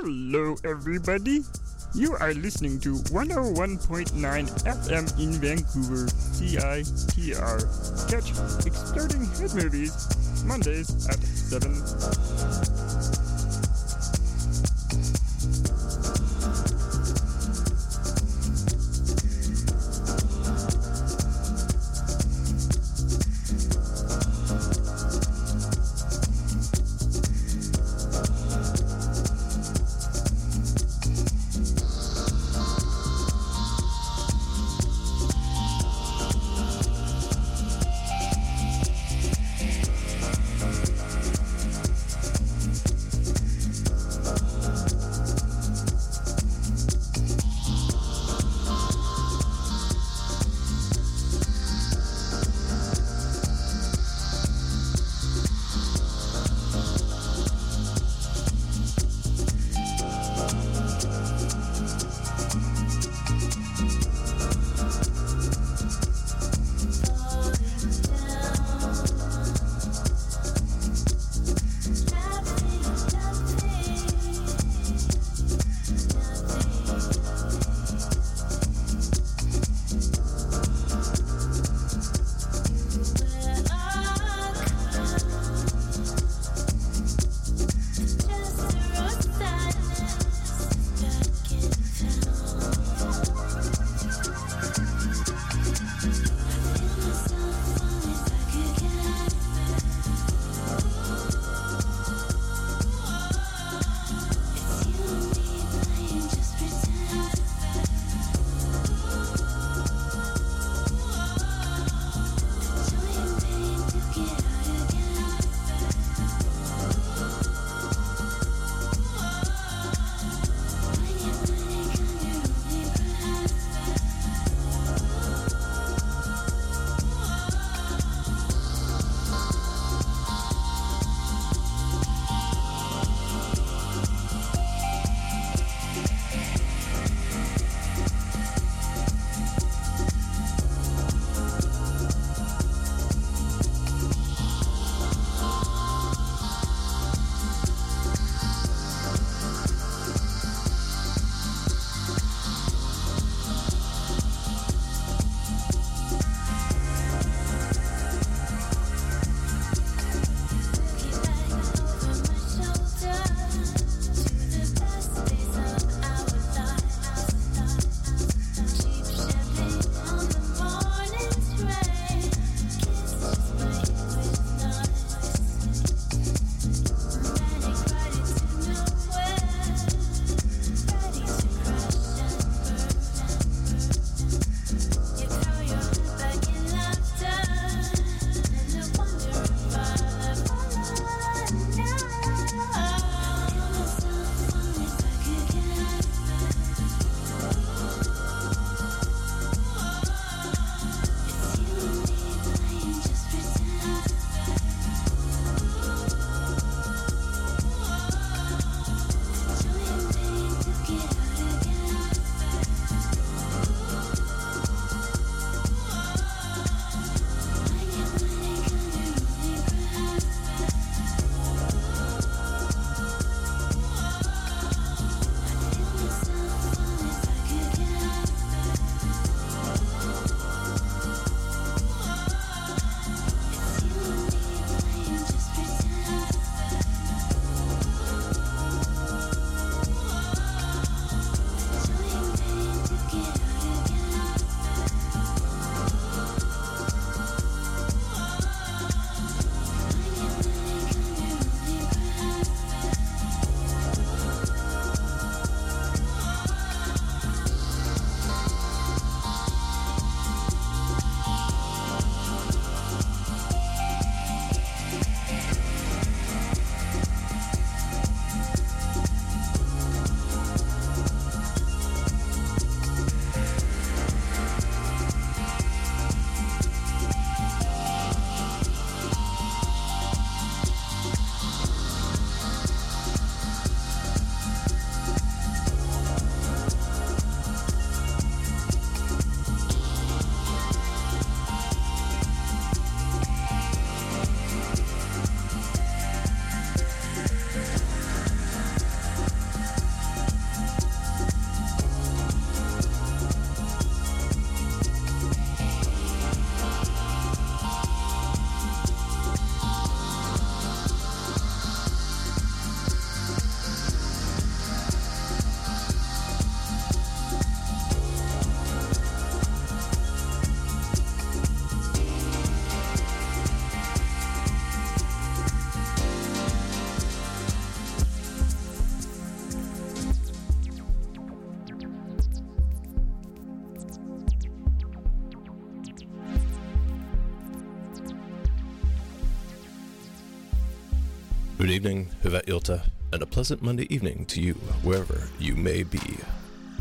Hello, everybody. You are listening to 101.9 FM in Vancouver, CITR. Catch Exploding Head Movies Mondays at 7. Good evening, Hyvät Ilta, and a pleasant Monday evening to you, wherever you may be.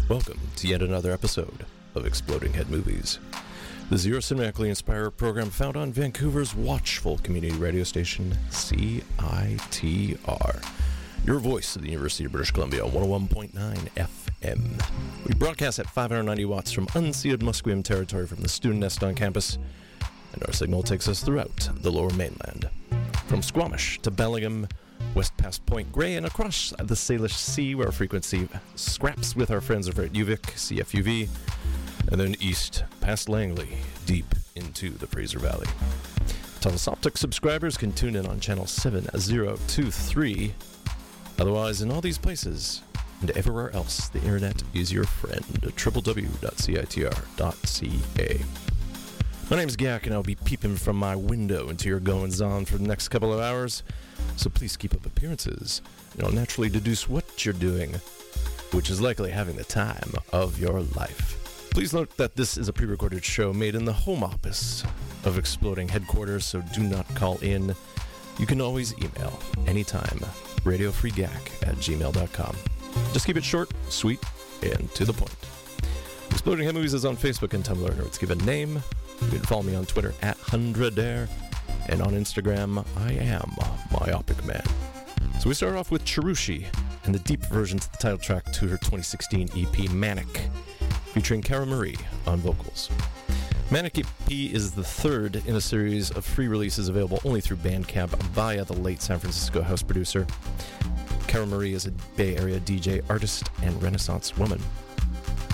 Welcome to yet another episode of Exploding Head Movies, the zero cinematically inspired program found on Vancouver's watchful community radio station, CITR. Your voice of the University of British Columbia, 101.9 FM. We broadcast at 590 watts from unceded Musqueam territory from the student nest on campus, and our signal takes us throughout the lower mainland. From Squamish to Bellingham, west past Point Grey, and across the Salish Sea, where frequency scraps with our friends over at UVic, CFUV, and then east past Langley, deep into the Fraser Valley. Telus Optik subscribers can tune in on channel 7023. Otherwise, in all these places and everywhere else, the internet is your friend. www.citr.ca. My name is Gak, and I'll be peeping from my window into your goings on for the next couple of hours. So please keep up appearances, and I'll naturally deduce what you're doing, which is likely having the time of your life. Please note that this is a pre recorded show made in the home office of Exploding Headquarters, so do not call in. You can always email anytime radiofreegak at gmail.com. Just keep it short, sweet, and to the point. Exploding Head Movies is on Facebook and Tumblr, and it's given name. You can follow me on Twitter at Hundradair, and on Instagram, I am Myopic Man. So we start off with Cherushii and the deep version to the title track to her 2016 EP Manic, featuring Kara Marie on vocals. Manic EP is the third in a series of free releases available only through Bandcamp via the late San Francisco house producer. Kara Marie is a Bay Area DJ, artist, and Renaissance woman.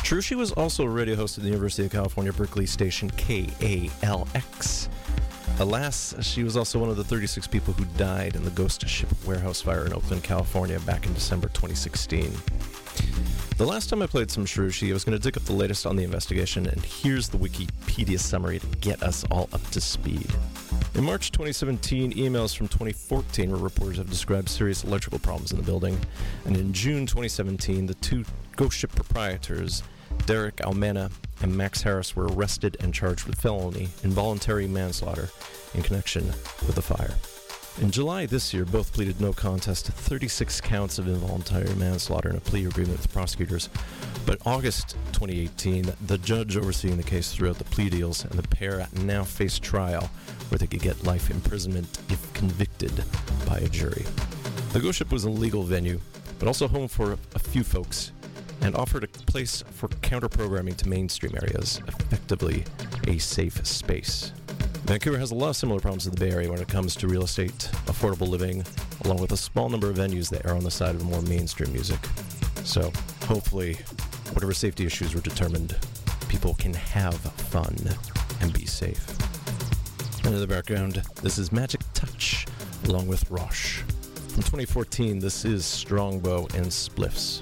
Cherushii was also a radio host at the University of California, Berkeley station KALX. Alas, she was also one of the 36 people who died in the ghost ship warehouse fire in Oakland, California back in December 2016. The last time I played some Cherushii, I was going to dig up the latest on the investigation, and here's the Wikipedia summary to get us all up to speed. In March 2017, emails from 2014 were reported to have described serious electrical problems in the building, and in June 2017, the two ghost ship proprietors, Derick Almena and Max Harris, were arrested and charged with felony involuntary manslaughter in connection with the fire. In July this year, both pleaded no contest to 36 counts of involuntary manslaughter in a plea agreement with prosecutors. But August 2018, the judge overseeing the case threw out the plea deals, and the pair now face trial where they could get life imprisonment if convicted by a jury. The ghost ship was a legal venue, but also home for a few folks, and offered a place for counter programming to mainstream areas, effectively a safe space. Vancouver has a lot of similar problems to the Bay Area when it comes to real estate, affordable living, along with a small number of venues that are on the side of more mainstream music. So, hopefully, whatever safety issues were determined, people can have fun and be safe. And in the background, this is Magic Touch, along with Roche. From 2014, this is Strongbow and Spliffs.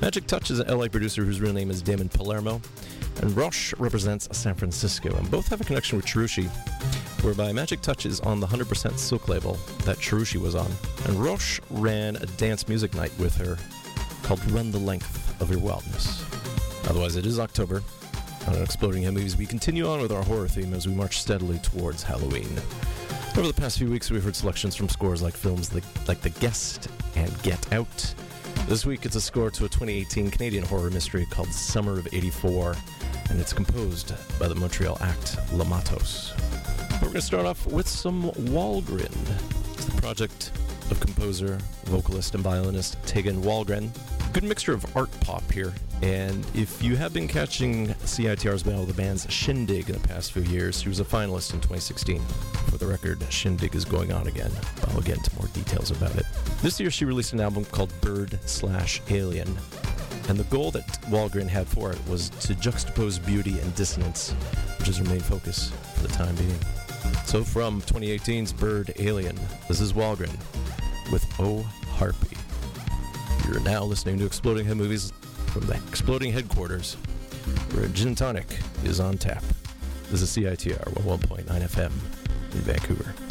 Magic Touch is an LA producer whose real name is Damon Palermo, and Roche represents San Francisco, and both have a connection with Cherushii, whereby Magic Touch is on the 100% Silk label that Cherushii was on, and Roche ran a dance music night with her called Run the Length of Your Wildness. Otherwise, it is October. And on Exploding Head Movies, we continue on with our horror theme as we march steadily towards Halloween. Over the past few weeks, we've heard selections from scores like films like The Guest and Get Out. This week, it's a score to a 2018 Canadian horror mystery called Summer of 84 and it's composed by the Montreal act Le Matos. We're going to start off with some Wallgrin. It's the project of composer, vocalist, and violinist Tegan Walgren. Good mixture of art pop here, and if you have been catching CITR's battle of the bands Shindig in the past few years, she was a finalist in 2016. For the record, Shindig is going on again, I'll get into more details about it. This year, she released an album called Bird Slash Alien, and the goal that Wallgrin had for it was to juxtapose beauty and dissonance, which is her main focus for the time being. So from 2018's Bird Alien, this is Wallgrin with Oh Harpy. You're now listening to Exploding Head Movies from the Exploding Headquarters, where Gin Tonic is on tap. This is CITR 101.9 FM in Vancouver.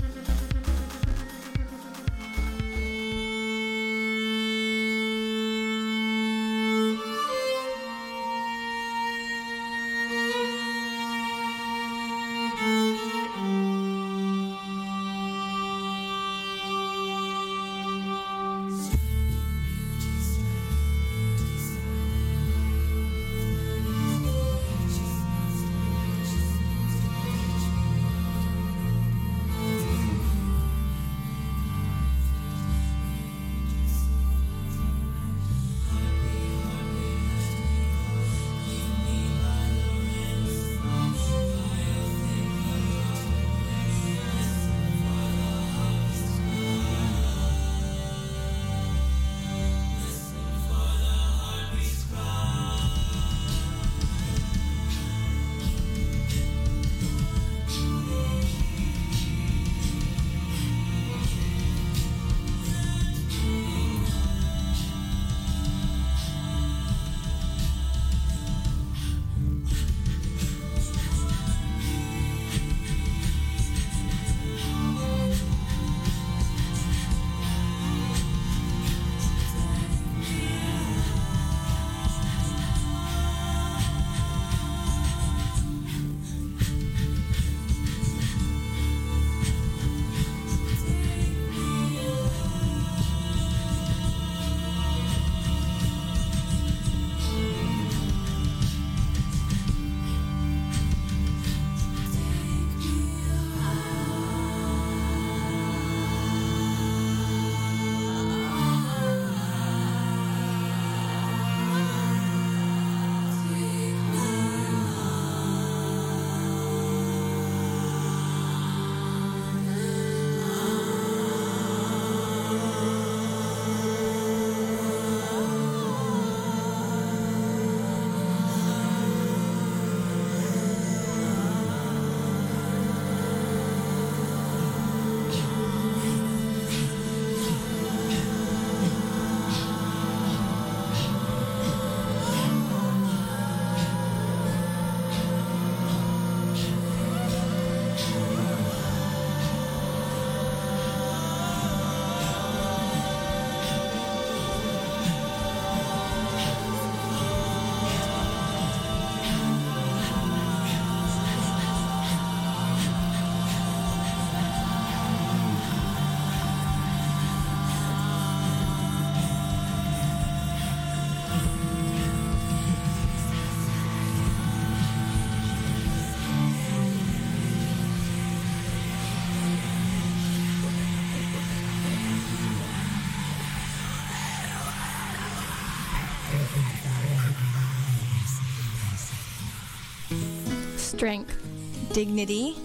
Strength, dignity,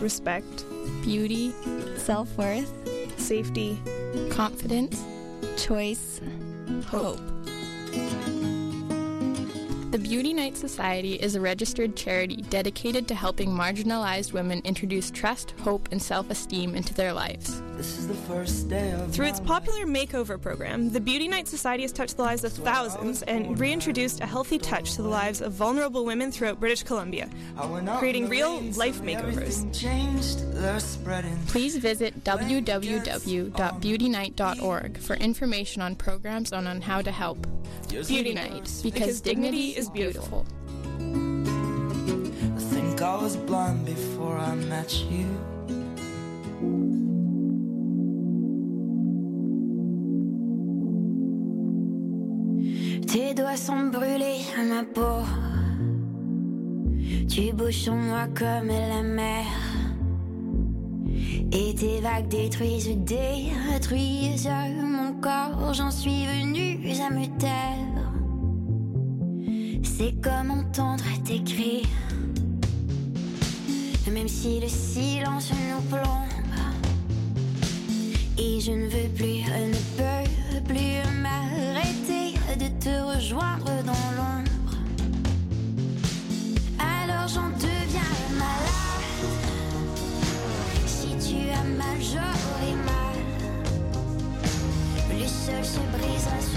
respect, beauty, self worth, safety, confidence, choice, hope. The Beauty Night Society is a registered charity dedicated to helping marginalized women introduce trust, hope, and self esteem into their lives. This is the first day of Through its popular makeover program, the Beauty Night Society has touched the lives of thousands and reintroduced a healthy touch to the lives of vulnerable women throughout British Columbia. creating real life makeovers. Please visit www.beautynight.org for information on programs and on how to help. Beauty Night, because dignity is beautiful. I think I was blind before I met you. Doigts sont brûlés à ma peau. Tu bouges sur moi comme la mer. Et tes vagues détruisent, détruisent mon corps. J'en suis venue à me taire. C'est comme entendre tes cris. Même si le silence nous plombe. Et je ne veux plus, ne peux plus m'arrêter de te rejoindre dans l'ombre. Alors j'en deviens malade. Si tu as mal, j'aurai mal. Le sol se brisera sur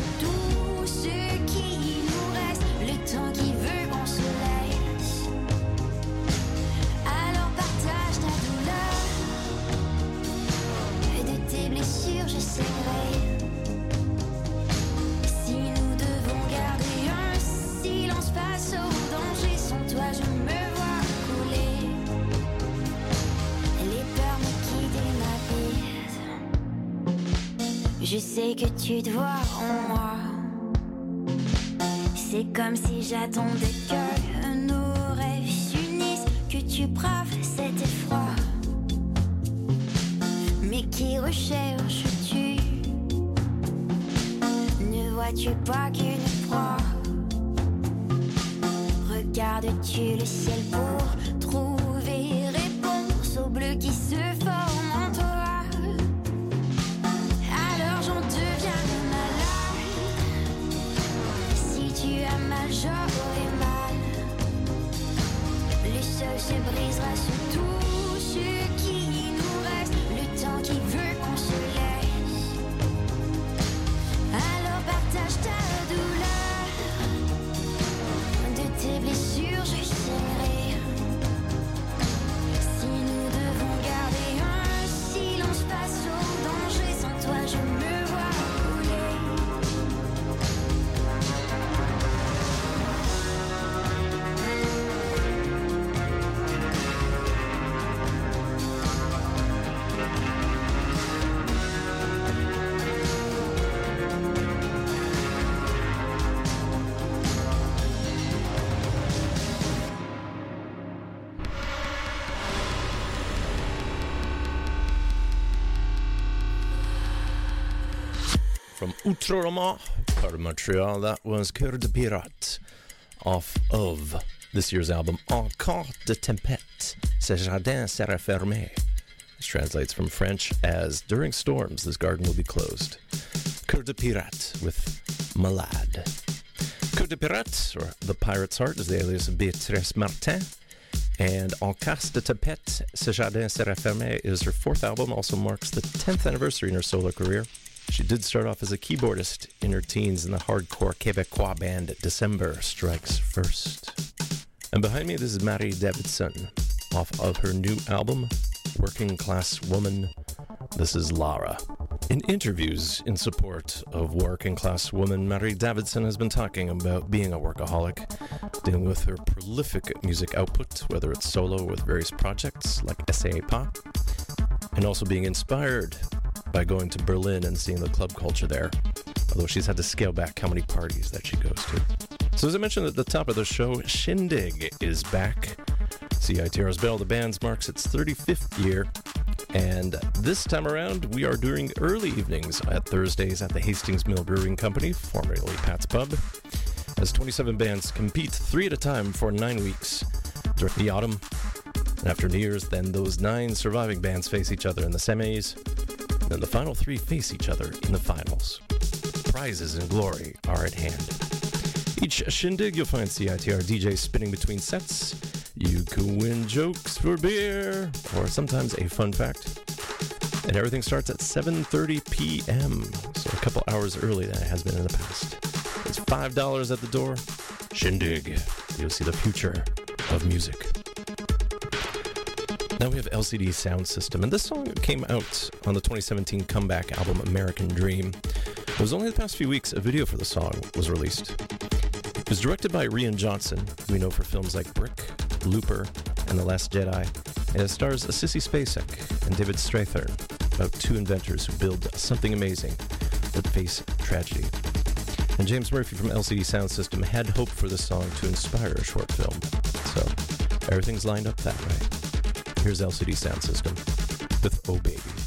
Je sais que tu te vois en moi. C'est comme si j'attendais que nos rêves s'unissent, que tu braves cet effroi. Mais qui recherches-tu? Ne vois-tu pas qu'une proie? Regardes-tu le ciel pour Of Montreal, that was Cœur de Pirate off of this year's album Encore de Tempête, Ce jardin sera fermé. This translates from French as During storms, this garden will be closed. Cœur de Pirate with Malade. Cœur de Pirate, or The Pirate's Heart, is the alias of Beatrice Martin. And En Cas De Tempête, Ce Jardin Sera Fermé is her fourth album, also marks the 10th anniversary in her solo career. She did start off as a keyboardist in her teens in the hardcore Quebecois band December Strikes First. And behind me, this is Marie Davidson off of her new album, Working Class Woman. This is Lara. In interviews in support of Working Class Woman, Marie Davidson has been talking about being a workaholic, dealing with her prolific music output, whether it's solo with various projects like Essaie pas, and also being inspired by going to Berlin and seeing the club culture there, although she's had to scale back how many parties that she goes to. So, as I mentioned at the top of the show, Shindig is back. CITR's Bell the Bands marks its 35th year, and this time around we are doing early evenings at Thursdays at the Hastings Mill Brewing Company, formerly Pat's Pub. as 27 bands compete three at a time for nine weeks during the autumn. And after New Year's, then those nine surviving bands face each other in the semis. Then the final three face each other in the finals. Prizes and glory are at hand. Each shindig, you'll find CITR DJs spinning between sets. You can win jokes for beer, or sometimes a fun fact. And everything starts at 7:30 p.m., so a couple hours early than it has been in the past. It's five dollars at the door. Shindig, you'll see the future of music. Now we have LCD Sound System, and this song came out on the 2017 comeback album American Dream. It was only the past few weeks a video for the song was released. It was directed by Rian Johnson, who we know for films like Brick, Looper, and The Last Jedi, and it stars Sissy Spacek and David Strathairn, about two inventors who build something amazing but face tragedy. And James Murphy from LCD Sound System had hope for this song to inspire a short film. So everything's lined up that way. Here's LCD Sound System with Oh Baby.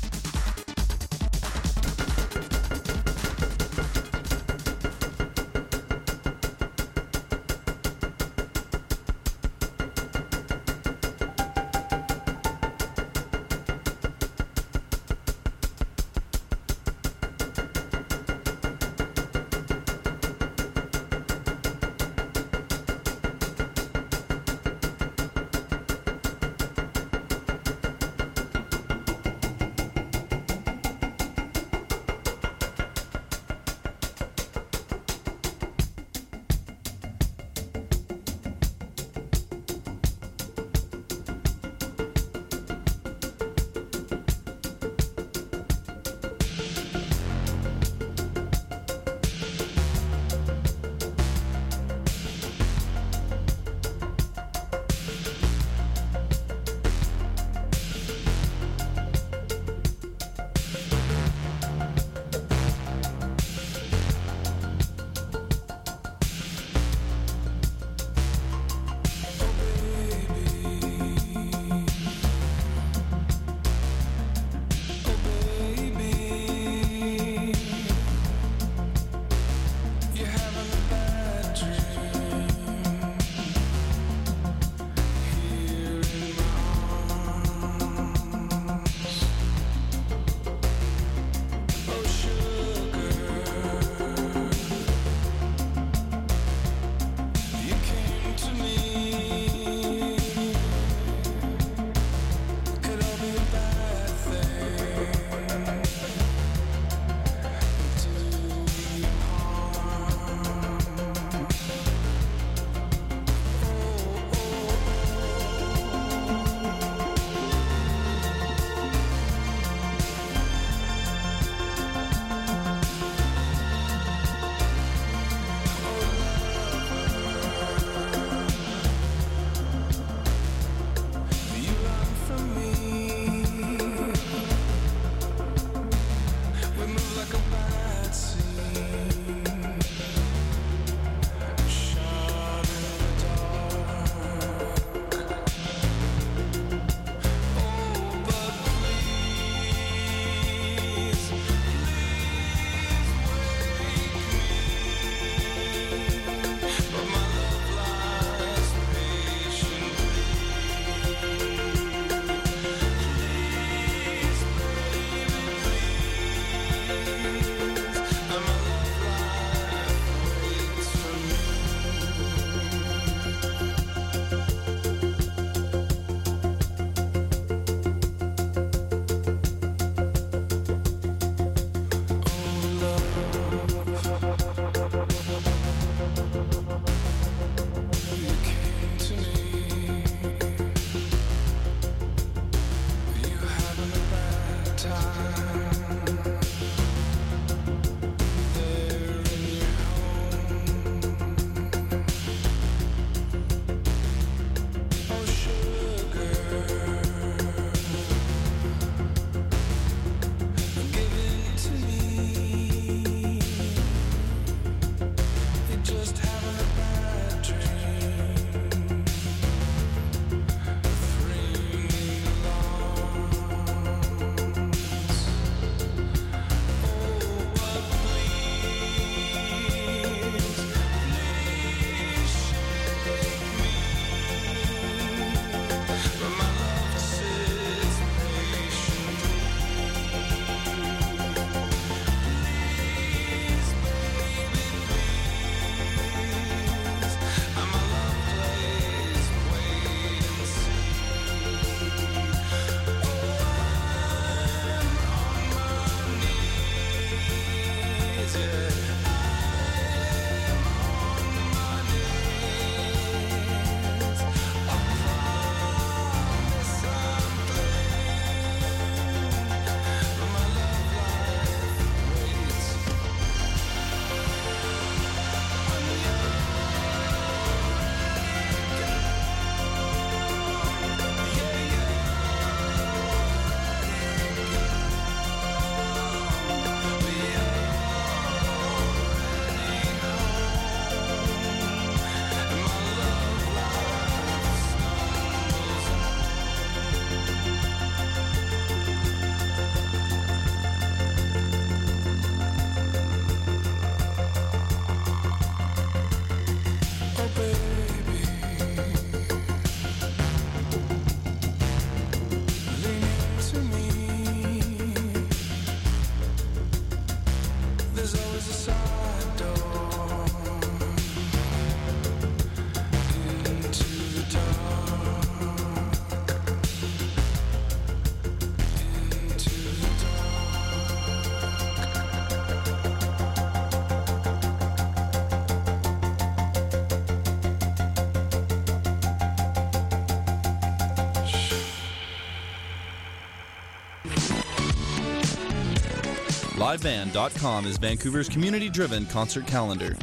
LiveBand.com is Vancouver's community driven concert calendar.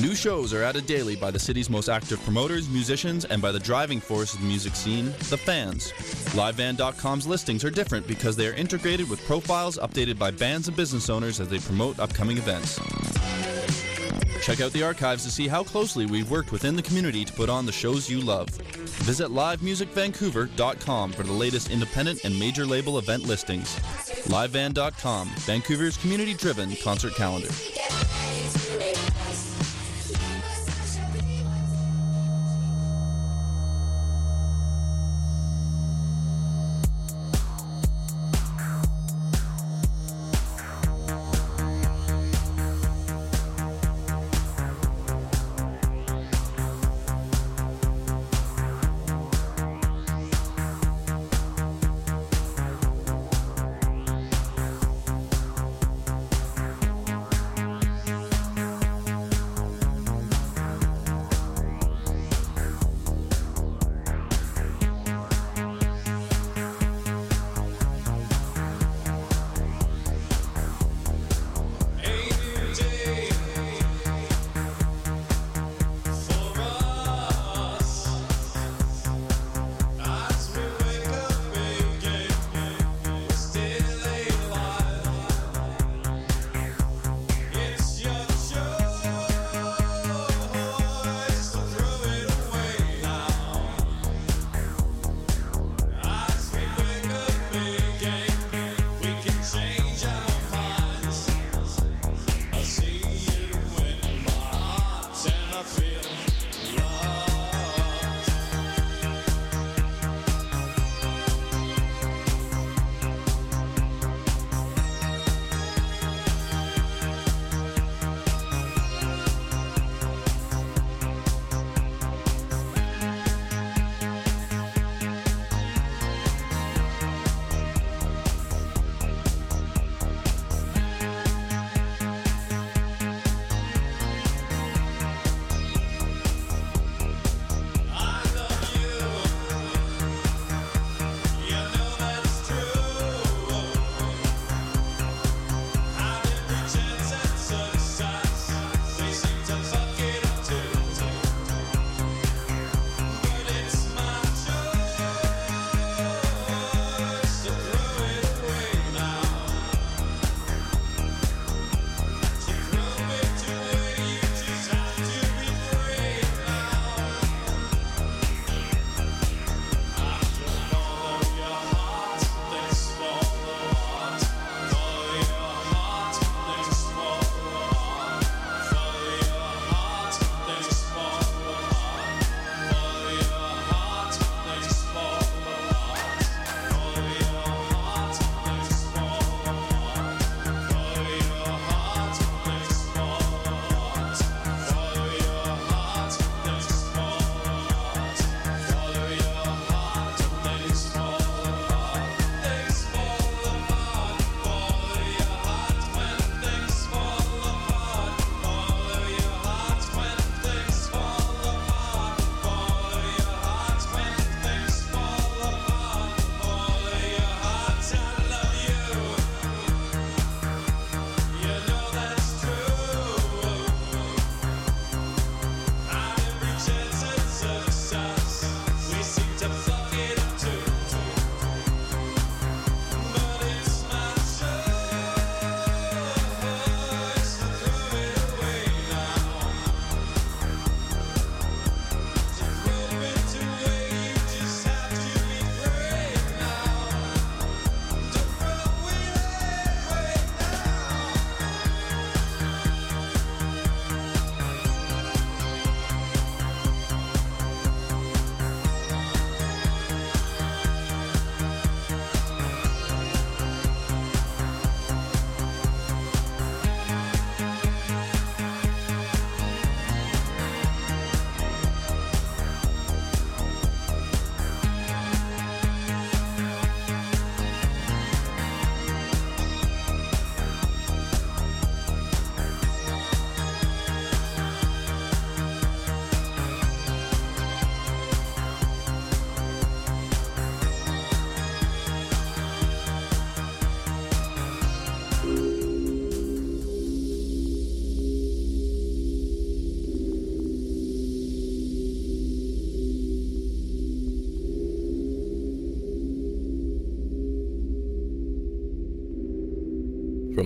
New shows are added daily by the city's most active promoters, musicians, and by the driving force of the music scene, the fans. LiveBand.com's listings are different because they are integrated with profiles updated by bands and business owners as they promote upcoming events. Check out the archives to see how closely we've worked within the community to put on the shows you love. Visit livemusicvancouver.com for the latest independent and major label event listings. LiveBand.com, Vancouver's community driven concert calendar.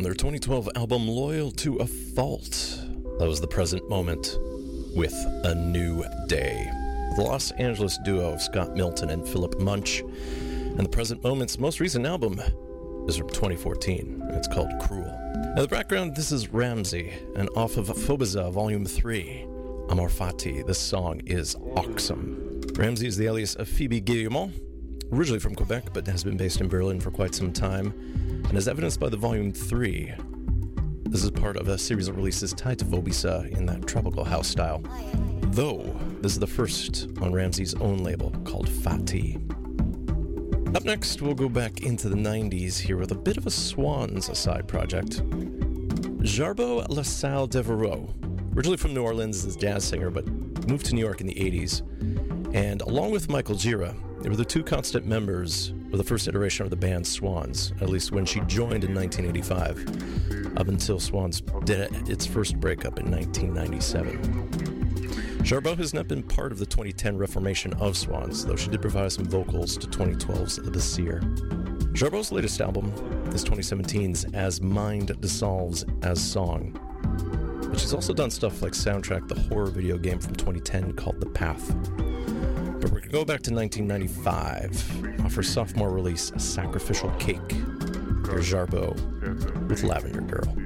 Their 2012 album Loyal to a Fault, that was the present moment with A New Day. The Los Angeles duo of Scott Milton and Philip Munch. And the present moment's most recent album is from 2014. It's called Cruel. Now, the background this is RAMZi, and off of Phobiza Volume 3, Amor Fati, this song is Oxum. RAMZi is the alias of Phoebe Guillemot, originally from Quebec, but has been based in Berlin for quite some time, and as evidenced by the Volume 3. This is part of a series of releases tied to Phobiza in that tropical house style. Though, this is the first on RAMZi's own label called Fati. Up next, we'll go back into the 90s here with a bit of a Swans side project. Jarboe LaSalle Devereaux, originally from New Orleans as a jazz singer, but moved to New York in the 80s. And along with Michael Gira, they were the two constant members of the first iteration of the band Swans, at least when she joined in 1985, up until Swans did its first breakup in 1997. Jarboe has not been part of the 2010 reformation of Swans, though she did provide some vocals to 2012's The Seer. Jarboe's latest album is 2017's As Mind Dissolves as Song, but she's also done stuff like soundtrack the horror video game from 2010 called The Path. But we're going to go back to 1995 off her sophomore release, Sacrificial Cake, or Jarboe with Lavender Girl.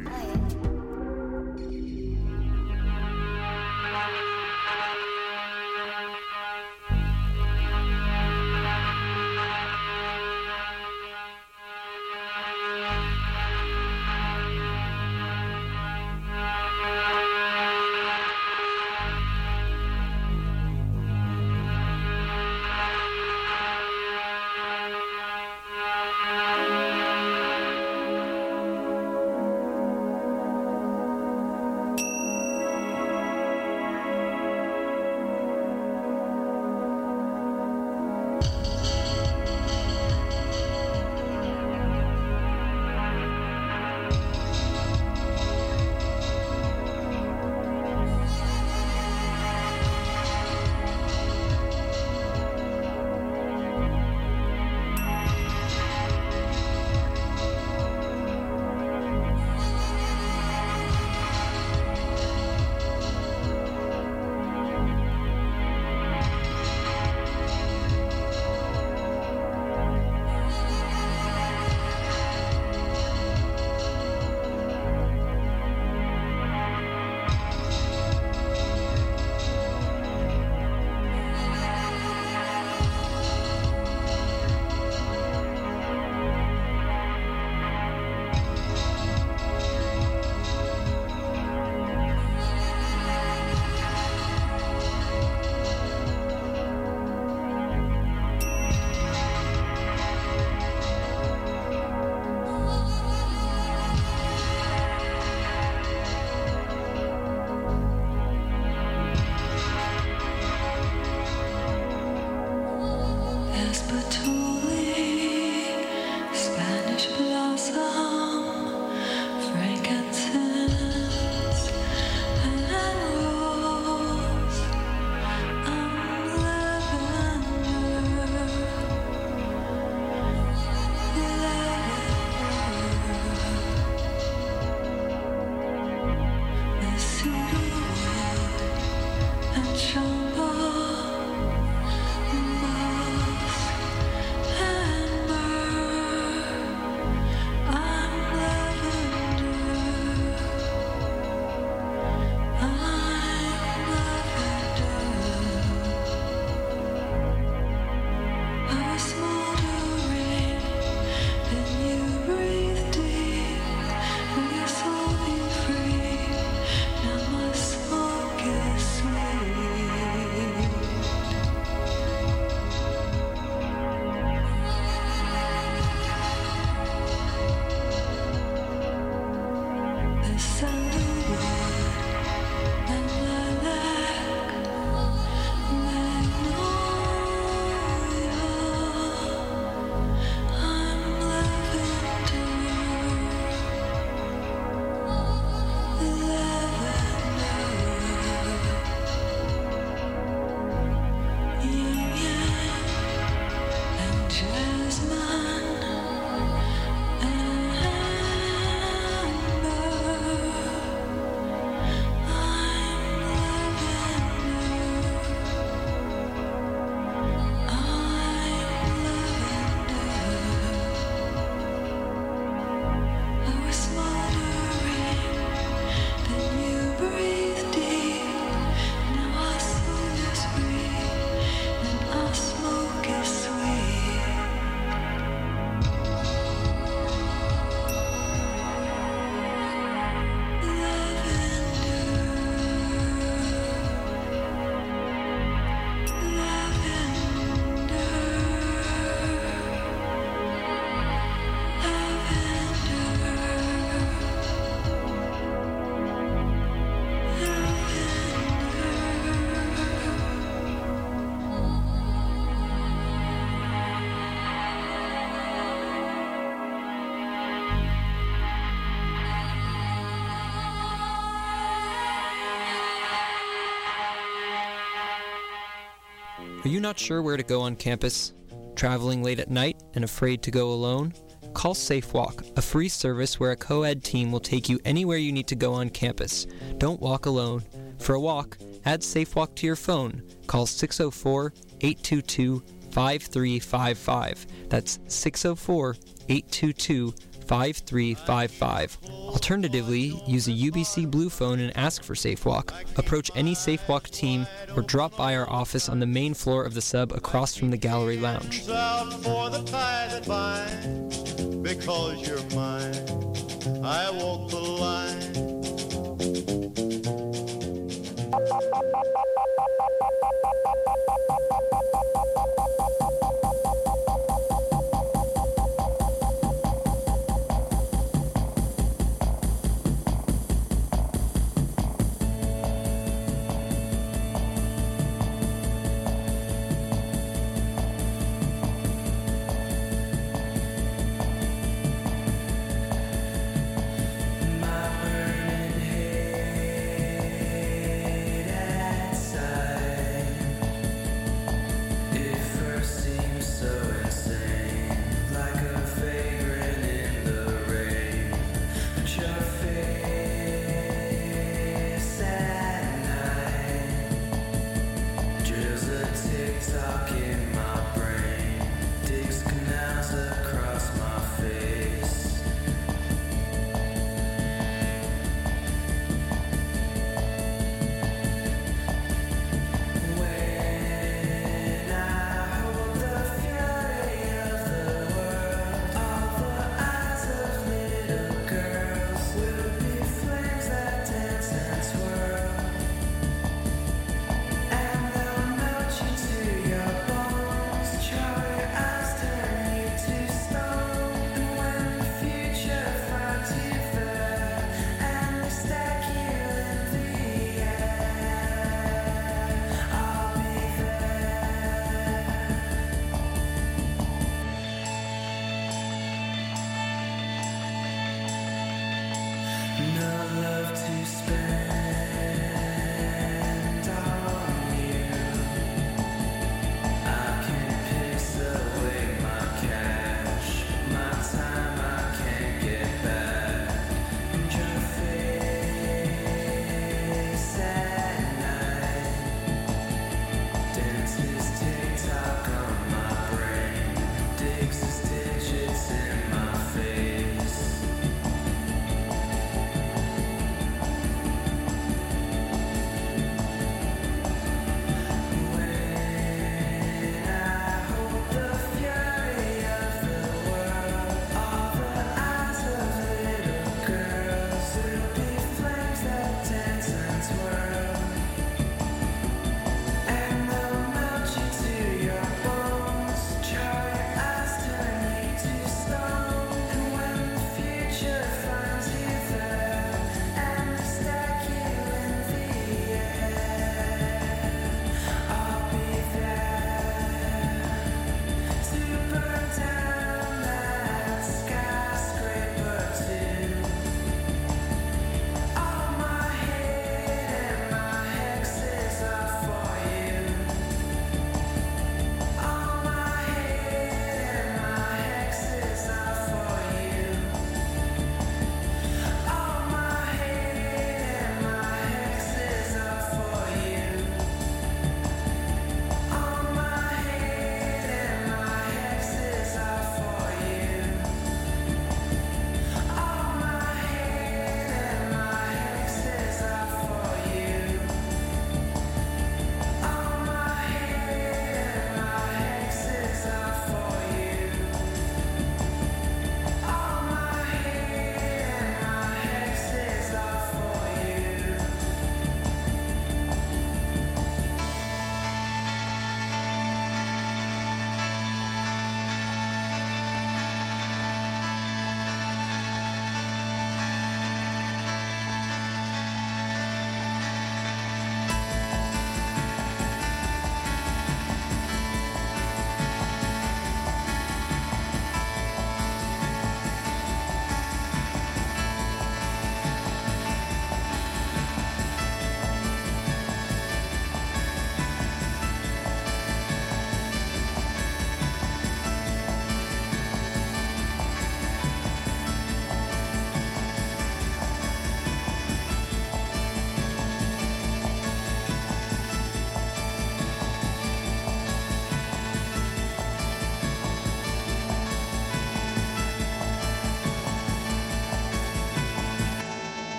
Are you not sure where to go on campus? Traveling late at night and afraid to go alone? Call SafeWalk, a free service where a co ed team will take you anywhere you need to go on campus. Don't walk alone. For a walk, add SafeWalk to your phone. Call 604 822 5355. That's 604 822 5355. Alternatively, use a UBC Blue phone and ask for SafeWalk. Approach any SafeWalk team or drop by our office on the main floor of the sub across from the gallery lounge.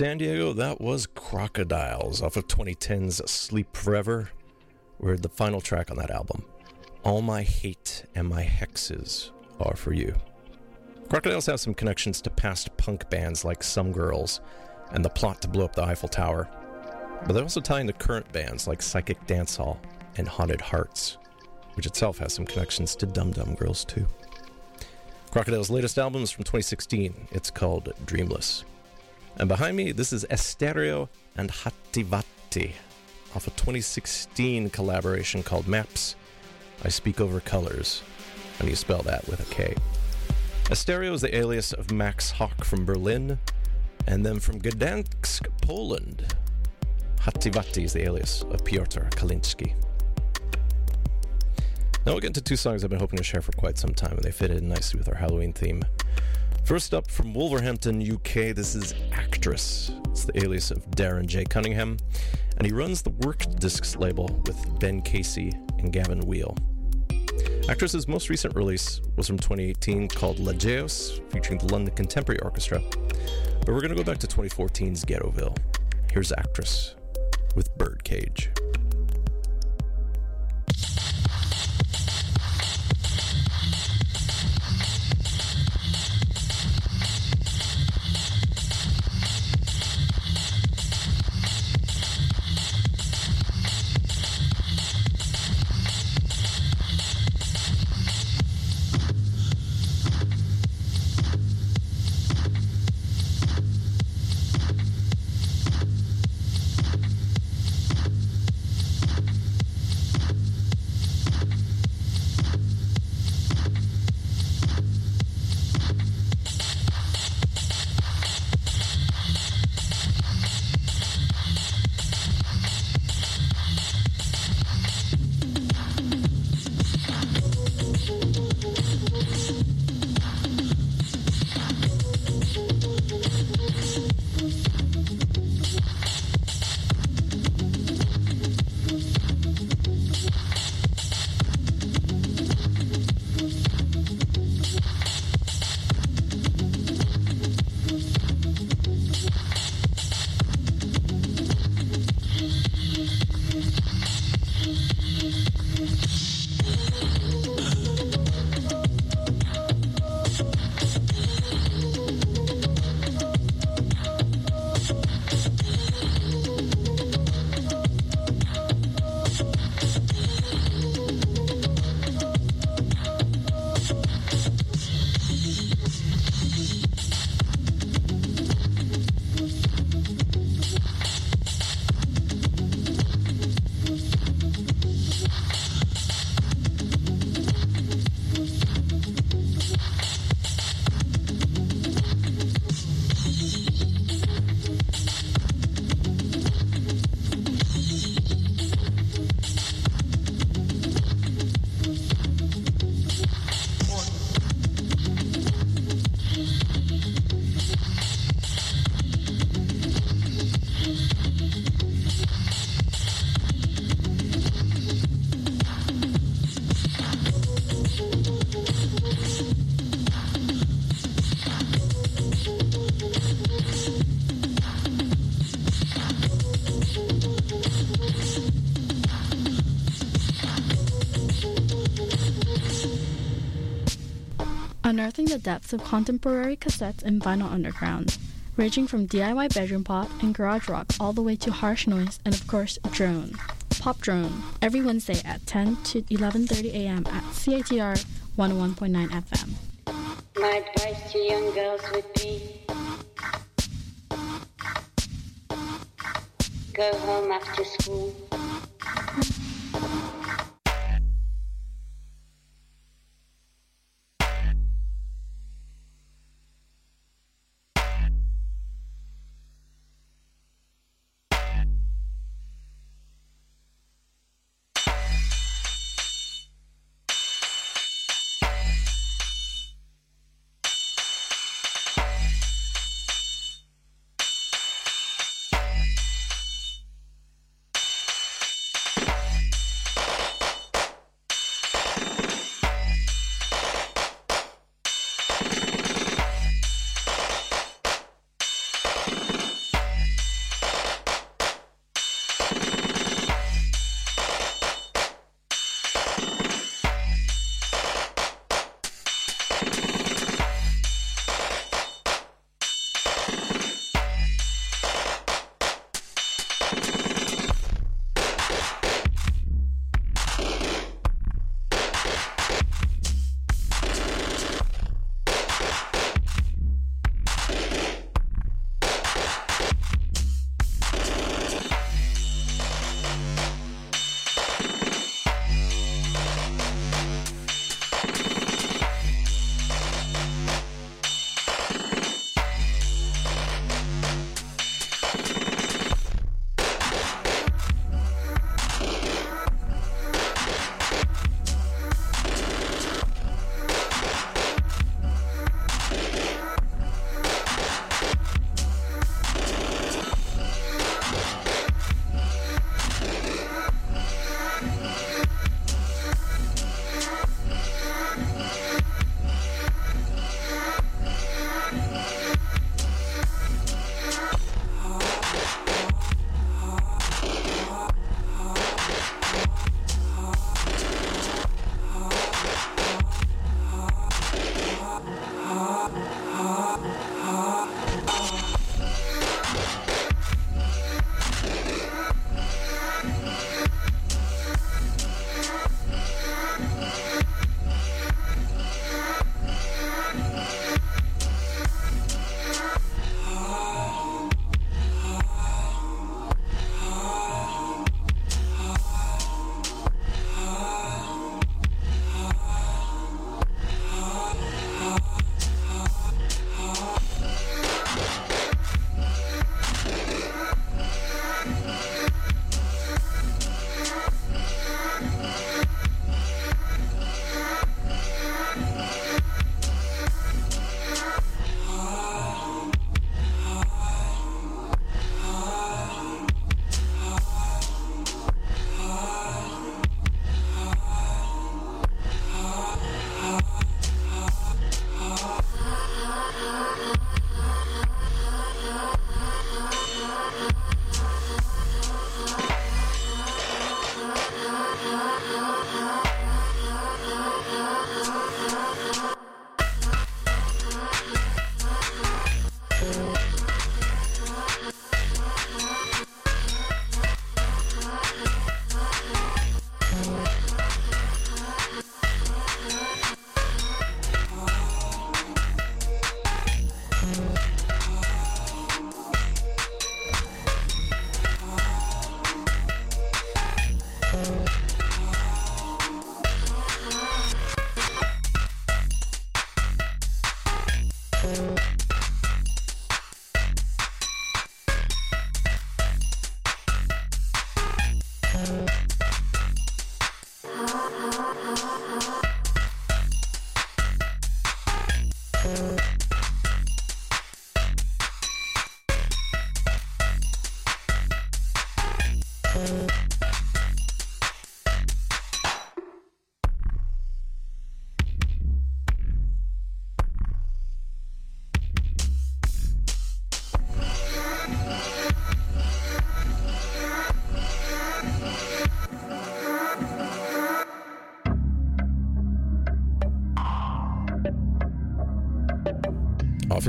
San Diego, that was Crocodiles off of 2010's Sleep Forever. We heard the final track on that album. All my hate and my hexes are for you. Crocodiles have some connections to past punk bands like Some Girls and the plot to blow up the Eiffel Tower, but they also tie into current bands like Psychic Dancehall and Haunted Hearts, which itself has some connections to Dum Dum Girls too. Crocodile's latest album is from 2016. It's called Dreamless. And behind me, this is Es.tereo and Hatti Vatti off a 2016 collaboration called Maps. I speak over Kolours, and you spell that with a K. Es.tereo is the alias of Max Hawk from Berlin, and then from Gdansk, Poland. Hatti Vatti is the alias of Piotr Kalinski. Now we'll get into two songs I've been hoping to share for quite some time, and they fit in nicely with our Halloween theme. First up from Wolverhampton, UK, this is Actress. It's the alias of Darren J. Cunningham, and he runs the Werk Discs label with Ben Casey and Gavin Wheel. Actress's most recent release was from 2018 called LAGEOS, featuring the London Contemporary Orchestra. But we're going to go back to 2014's Ghettoville. Here's Actress with Birdcage. Unearthing the depths of contemporary cassettes and vinyl underground, ranging from DIY bedroom pop and garage rock all the way to harsh noise and of course drone. Pop Drone every Wednesday at 10 to 11:30 a.m. at CITR 101.9 FM. My advice to young girls would be go home after school.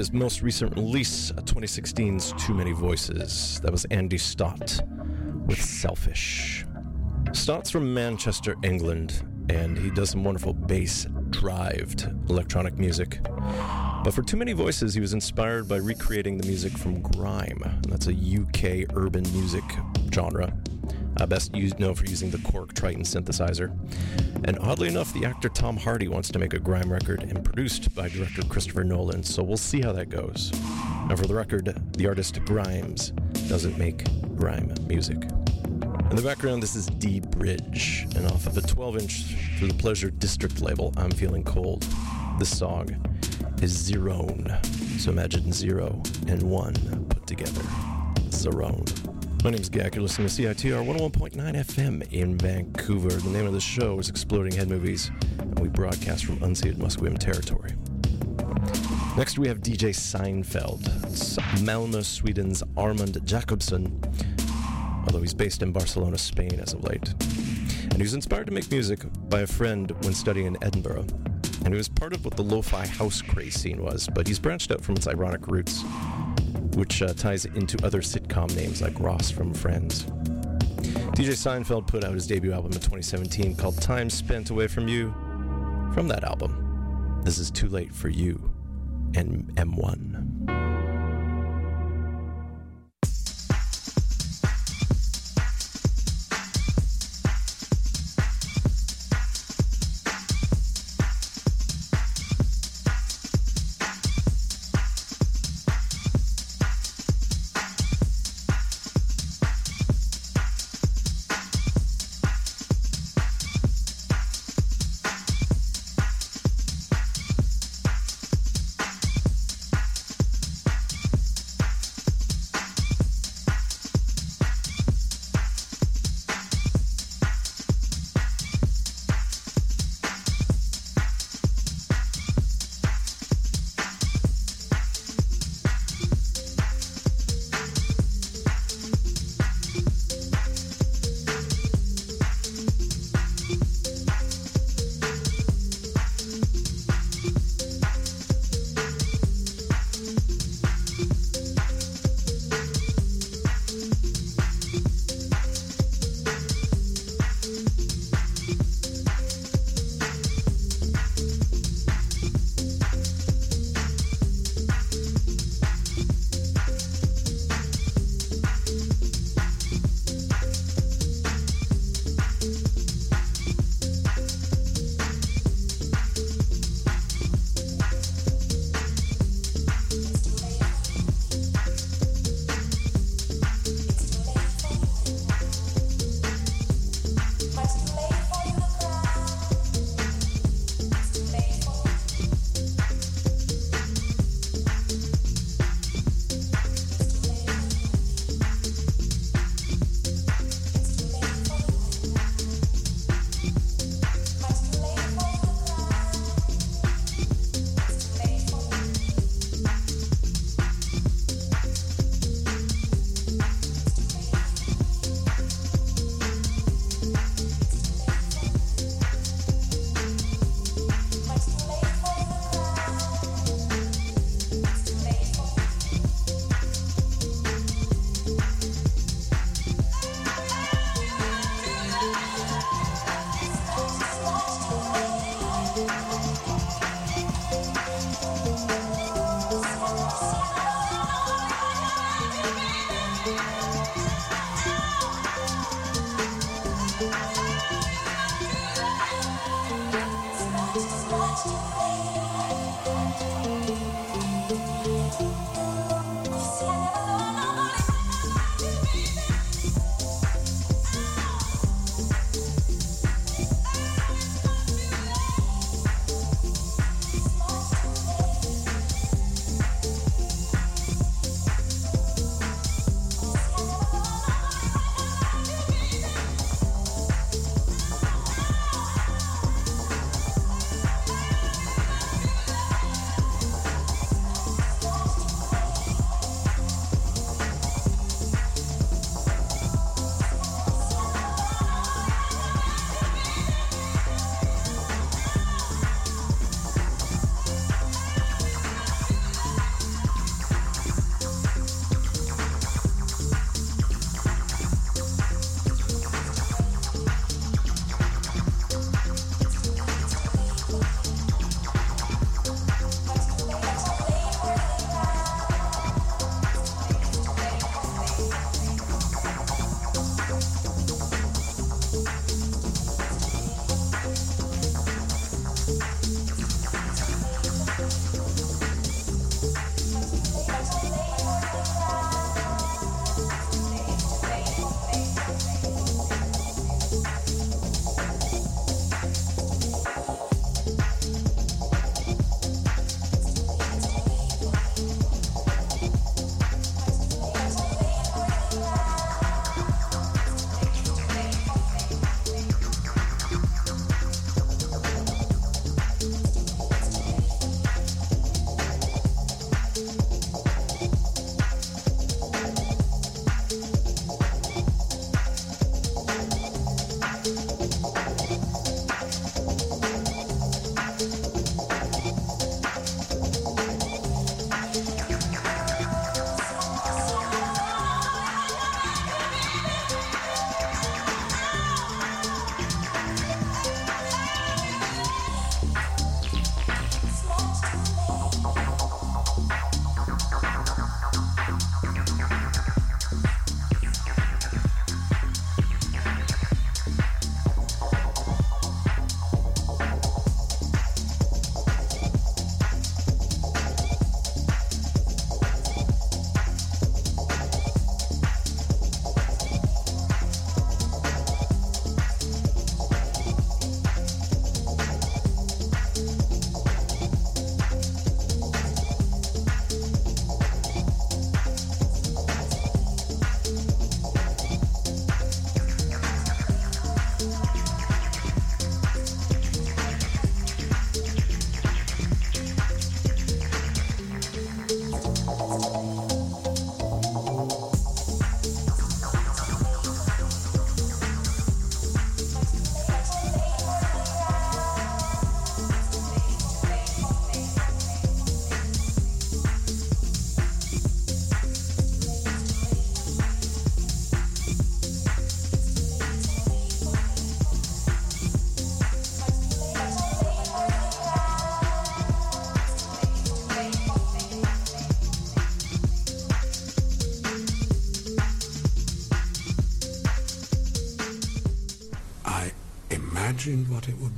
His most recent release, 2016's Too Many Voices, that was Andy Stott with Selfish. Stott's from Manchester, England, and he does some wonderful bass drived electronic music. But for Too Many Voices, he was inspired by recreating the music from grime. That's a UK urban music genre, uh, best used known for using the Korg Triton synthesizer. And oddly enough, the actor Tom Hardy wants to make a grime record and produced by director Christopher Nolan, so we'll see how that goes. Now, for the record, the artist Grimes doesn't make grime music. In the background, this is dBridge, and off of a 12 inch through the Pleasure District label, I'm Feeling Cold. This song is Zerone. So imagine zero and one put together. Zerone. My name is Gak. You're listening to CITR 101.9 FM in Vancouver. The name of the show is Exploding Head Movies, and we broadcast from unceded Musqueam territory. Next, we have DJ Seinfeld. It's Malmö, Sweden's Armand Jakobsson, although he's based in Barcelona, Spain as of late. And he was inspired to make music by a friend when studying in Edinburgh. And he was part of what the lo fi house craze scene was, but he's branched out from its ironic roots which uh, ties into other sitcom names like Ross from Friends. DJ Seinfeld put out his debut album in 2017 called Time Spent Away From You. From that album, this is Too Late for You and M1.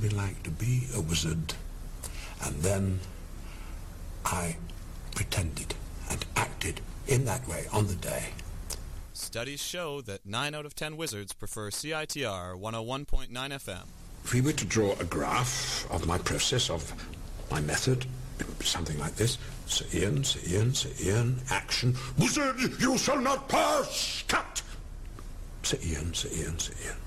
Be like to be a wizard. And then I pretended and acted in that way on the day. Studies show that 9 out of 10 wizards prefer CITR 101.9 FM. If we were to draw a graph of my process, of my method, something like this. Sir Ian, Sir Ian, Sir Ian, action. Wizard, you shall not pass! Cut! Sir Ian, Sir Ian, Sir Ian.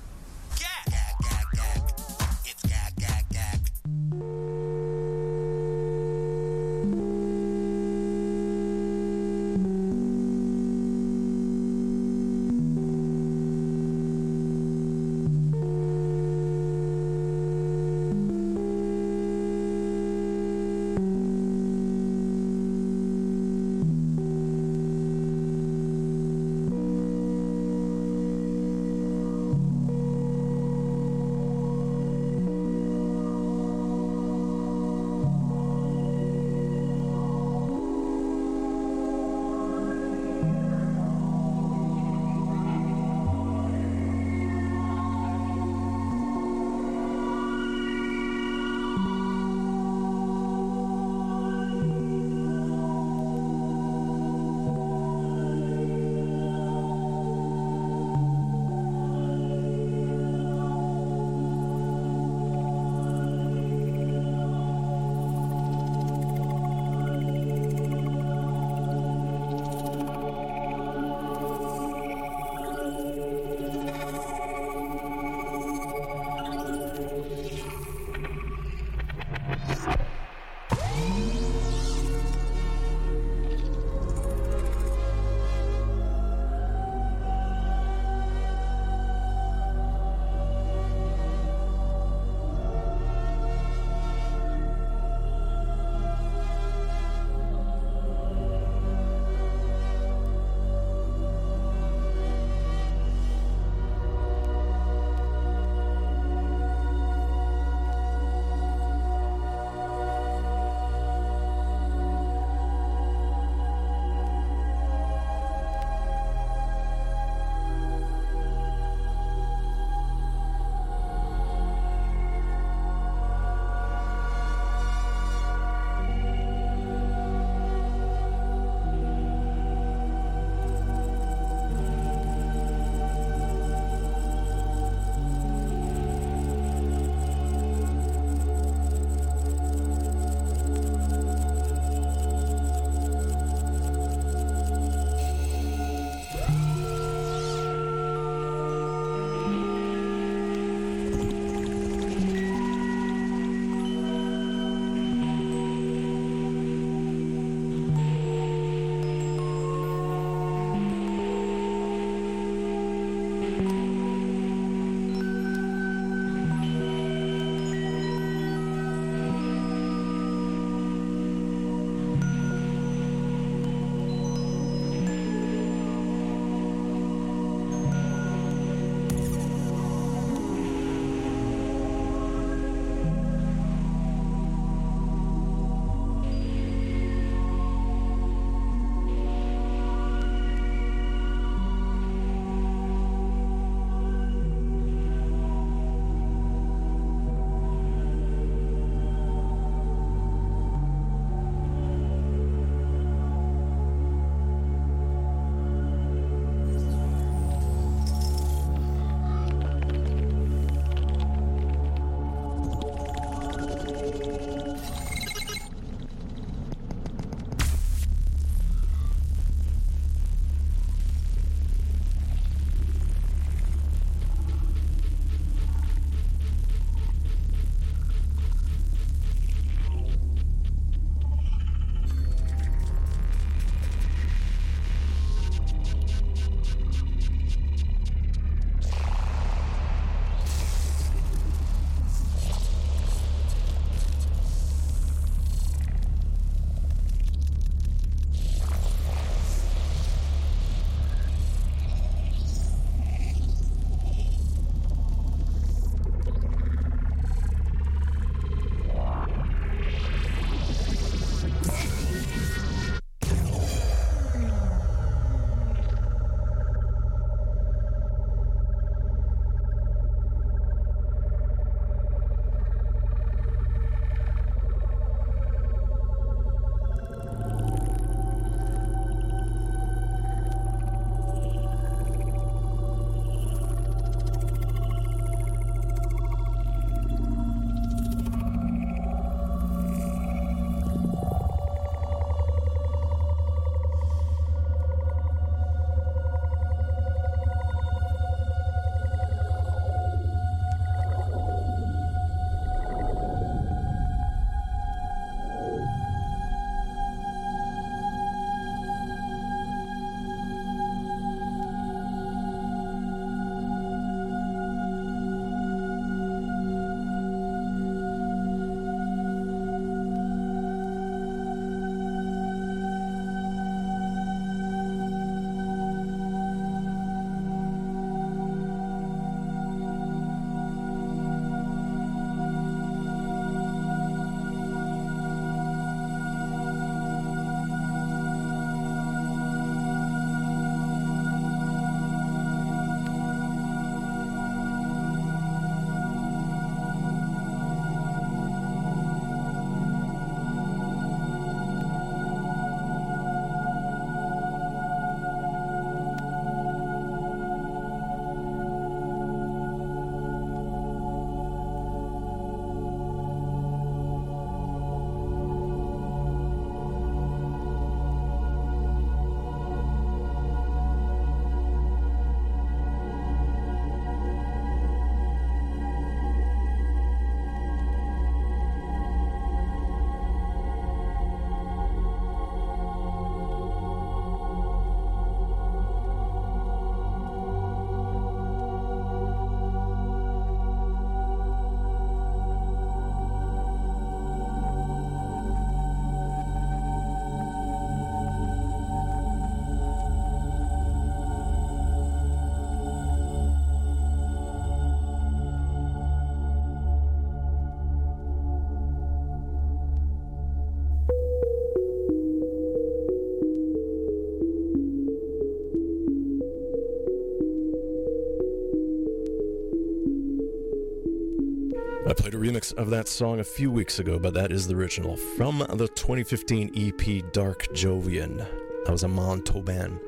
Played a remix of that song a few weeks ago, but that is the original from the 2015 EP Dark Jovian. That was Amon Tobin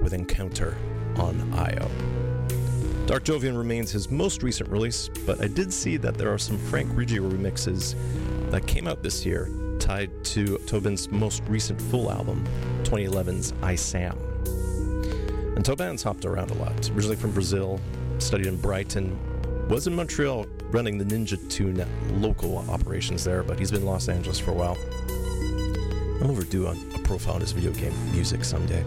with Encounter on IO. Dark Jovian remains his most recent release, but I did see that there are some Frank Riggio remixes that came out this year tied to Tobin's most recent full album, 2011's ISAM. And Tobin's hopped around a lot, originally from Brazil, studied in Brighton, was in Montreal running the Ninja Tune local operations there, but he's been in Los Angeles for a while. I'm overdue on a his video game music someday.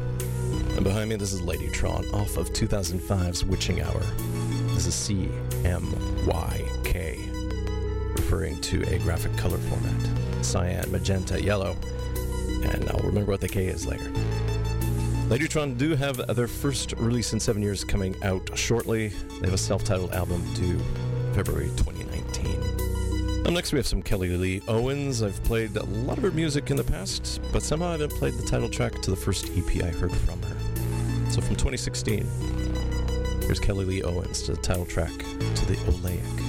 And behind me, this is Ladytron off of 2005's Witching Hour. This is C M Y K, referring to a graphic color format cyan, magenta, yellow, and I'll remember what the K is later. Ladytron do have their first release in seven years coming out shortly. They have a self titled album due February 2019. Up next, we have some Kelly Lee Owens. I've played a lot of her music in the past, but somehow I haven't played the title track to the first EP I heard from her. So from 2016, here's Kelly Lee Owens to the title track to the Oleic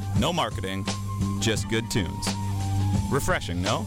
no marketing, just good tunes. Refreshing, no?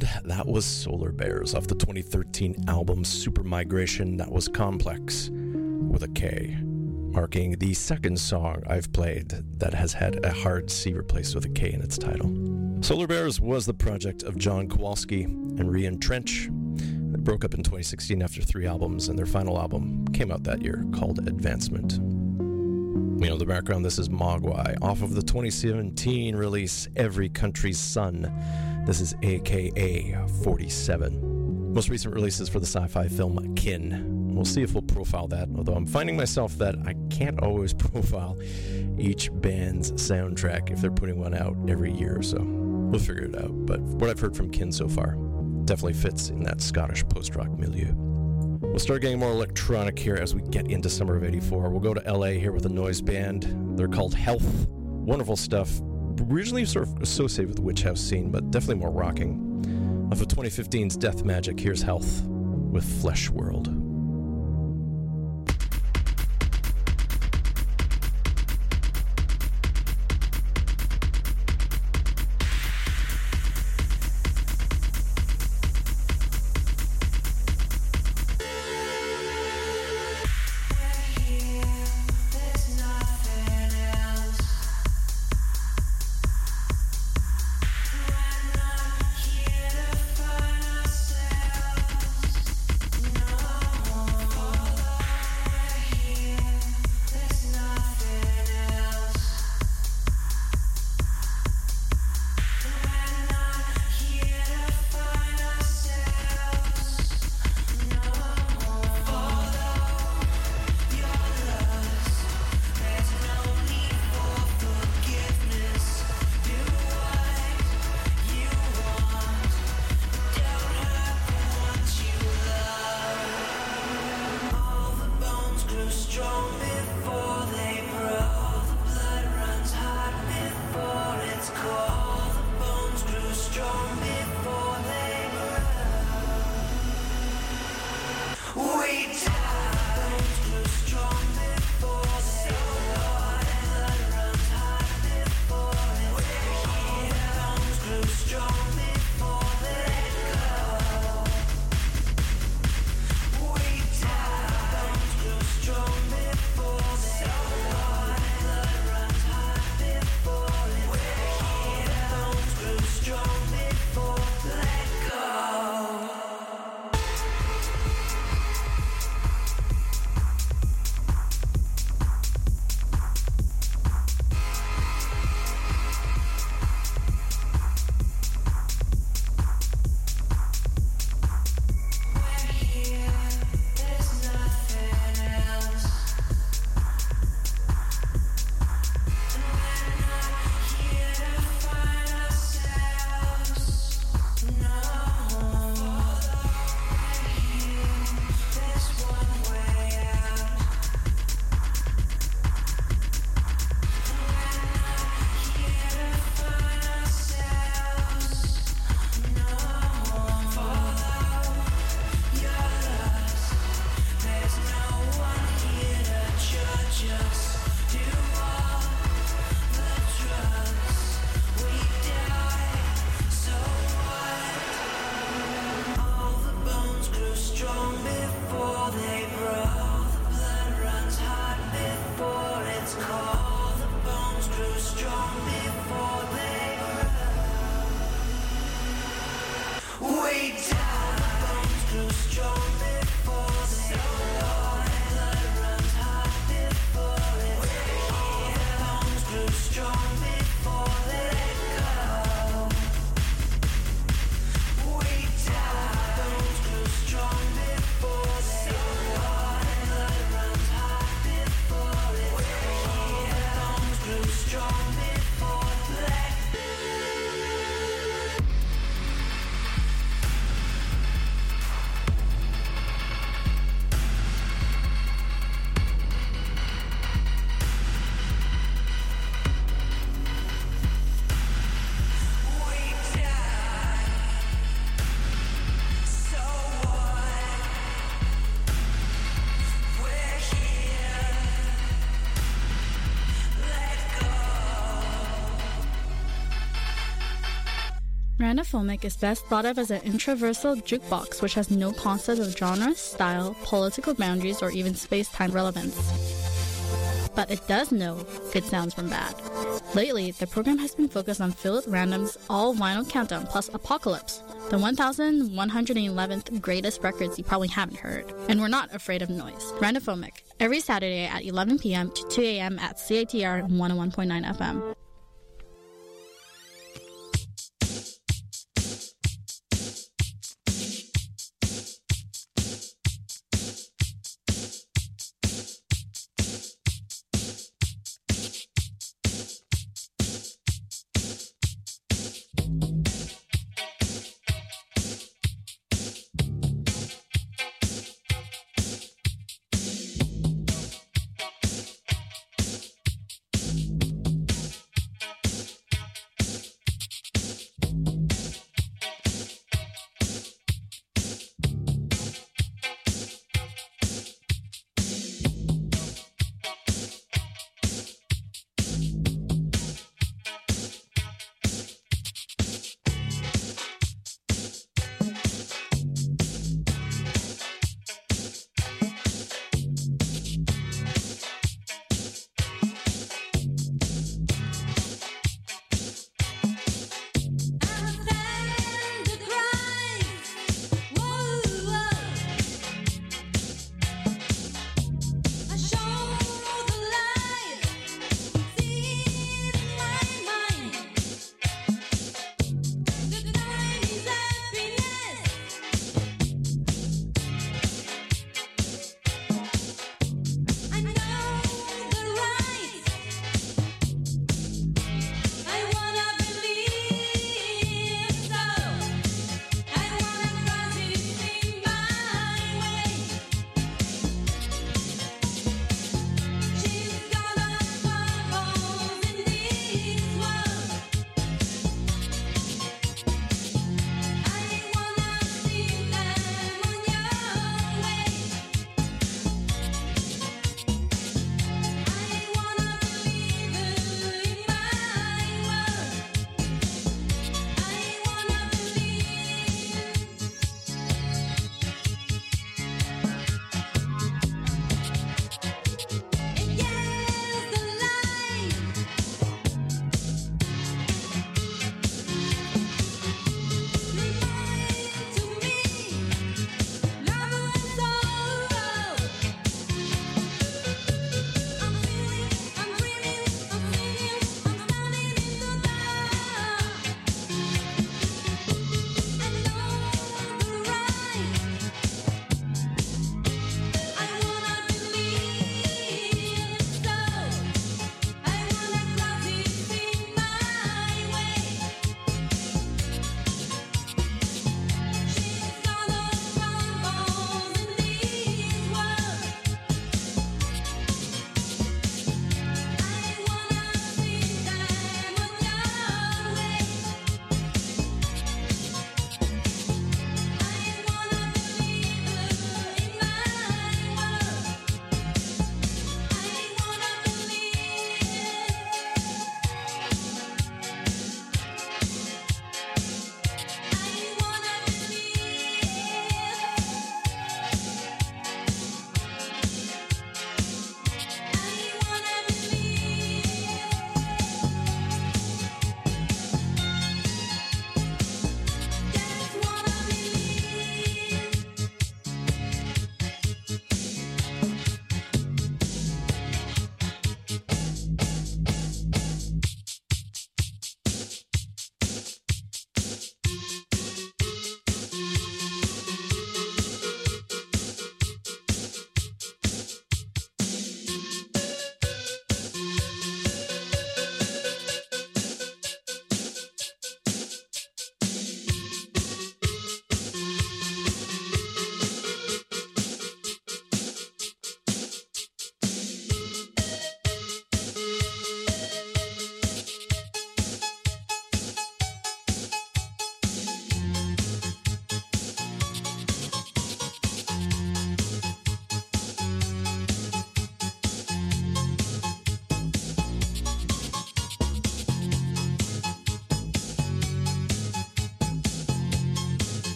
That was Solar Bears off the 2013 album Supermigration. That was Komplex with a K, marking the second song I've played that has had a hard C replaced with a K in its title. Solar Bears was the project of John Kowalski and Rian Trench. They broke up in 2016 after three albums, and their final album came out that year called Advancement. You know, the background this is Mogwai off of the 2017 release Every Country's Son. This is AKA 47. Most recent releases for the sci fi film Kin. We'll see if we'll profile that, although I'm finding myself that I can't always profile each band's soundtrack if they're putting one out every year or so. We'll figure it out, but what I've heard from Kin so far definitely fits in that Scottish post rock milieu. We'll start getting more electronic here as we get into summer of 84. We'll go to LA here with a noise band. They're called Health. Wonderful stuff. Originally sort of associated with the Witch House scene, but definitely more rocking. Off of 2015's Death Magic, here's Health with Flesh World. Randophonic is best thought of as an introversal jukebox which has no concept of genre, style, political boundaries, or even space time relevance. But it does know good sounds from bad. Lately, the program has been focused on Philip Random's All Vinyl Countdown plus Apocalypse, the 1111th greatest records you probably haven't heard. And we're not afraid of noise. Randophonic, every Saturday at 11 p.m. to 2 a.m. at CITR 101.9 FM.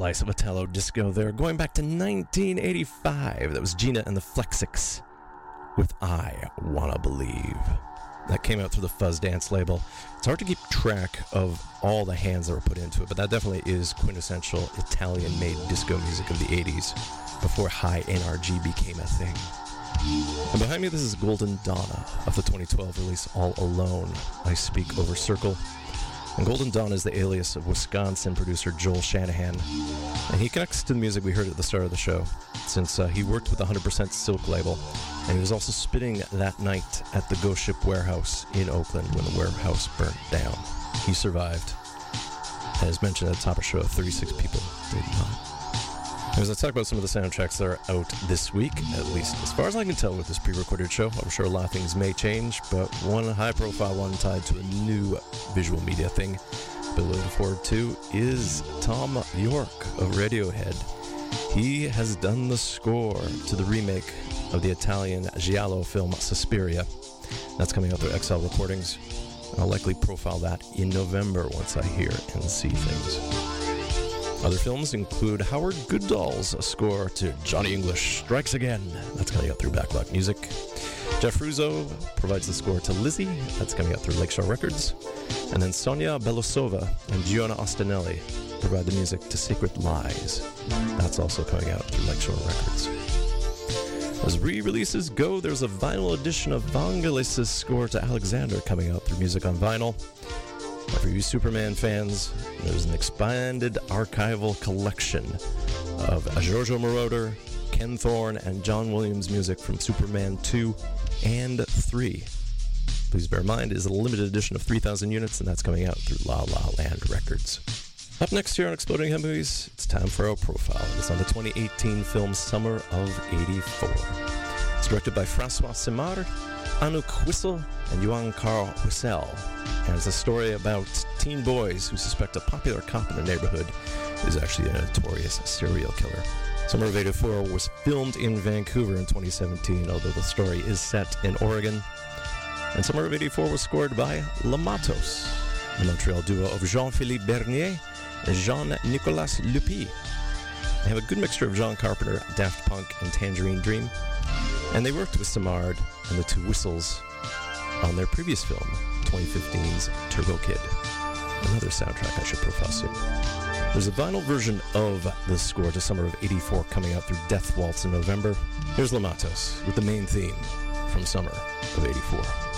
Slice of Italo disco there, going back to 1985. That was Gina and the Flexics with I Wanna Believe. That came out through the Fuzz Dance label. It's hard to keep track of all the hands that were put into it, but that definitely is quintessential Italian made disco music of the 80s before high NRG became a thing. And behind me, this is Golden Donna of the 2012 release All Alone. I speak over Circle. And Golden Donna is the alias of Wisconsin producer Joel Shanahan. And he connects to the music we heard at the start of the show, since uh, he worked with the 100% Silk label. And he was also spitting that night at the Ghost Ship Warehouse in Oakland when the warehouse burnt down. He survived. As mentioned at the top of the show, 36 people did not. As I talk about some of the soundtracks that are out this week, at least as far as I can tell with this pre recorded show, I'm sure a lot of things may change, but one high profile one tied to a new visual media thing been looking forward to is Thom Yorke of Radiohead. He has done the score to the remake of the Italian Giallo film Suspiria. That's coming out through XL Recordings. I'll likely profile that in November once I hear and see things. Other films include Howard Goodall's score to Johnny English Strikes Again. That's coming out through Backlot Music. Jeff Russo provides the score to Lizzie. That's coming out through Lakeshore Records. And then Sonya Belousova and Giona Ostinelli provide the music to Sacred Lies. That's also coming out through Lakeshore Records. As re-releases go, there's a vinyl edition of Vangelis' score to Alexander coming out through Music on Vinyl. For you Superman fans, there's an expanded archival collection of Giorgio Moroder, Ken Thorne, and John Williams music from Superman 2 and 3. Please bear in mind, is a limited edition of 3,000 units, and that's coming out through La La Land Records. Up next here on Exploding Head Movies, it's time for our profile. It's on the 2018 film Summer of 84. It's directed by Francois Simard, Anouk Whissell, and Johan Carl Huissel. And it's a story about teen boys who suspect a popular cop in the neighborhood is actually a notorious serial killer. Summer of 84 was filmed in Vancouver in 2017, although the story is set in Oregon. And Summer of 84 was scored by Lamatos, Matos, the Montreal duo of Jean-Philippe Bernier and Jean-Nicolas Leupi. They have a good mixture of John Carpenter, Daft Punk, and Tangerine Dream. And they worked with Simard and the two Whissells on their previous film, 2015's Turbo Kid. Another soundtrack I should profile soon. There's a vinyl version of the score to Summer of 84 coming out through Death Waltz in November. Here's Le Matos with the main theme from Summer of 84.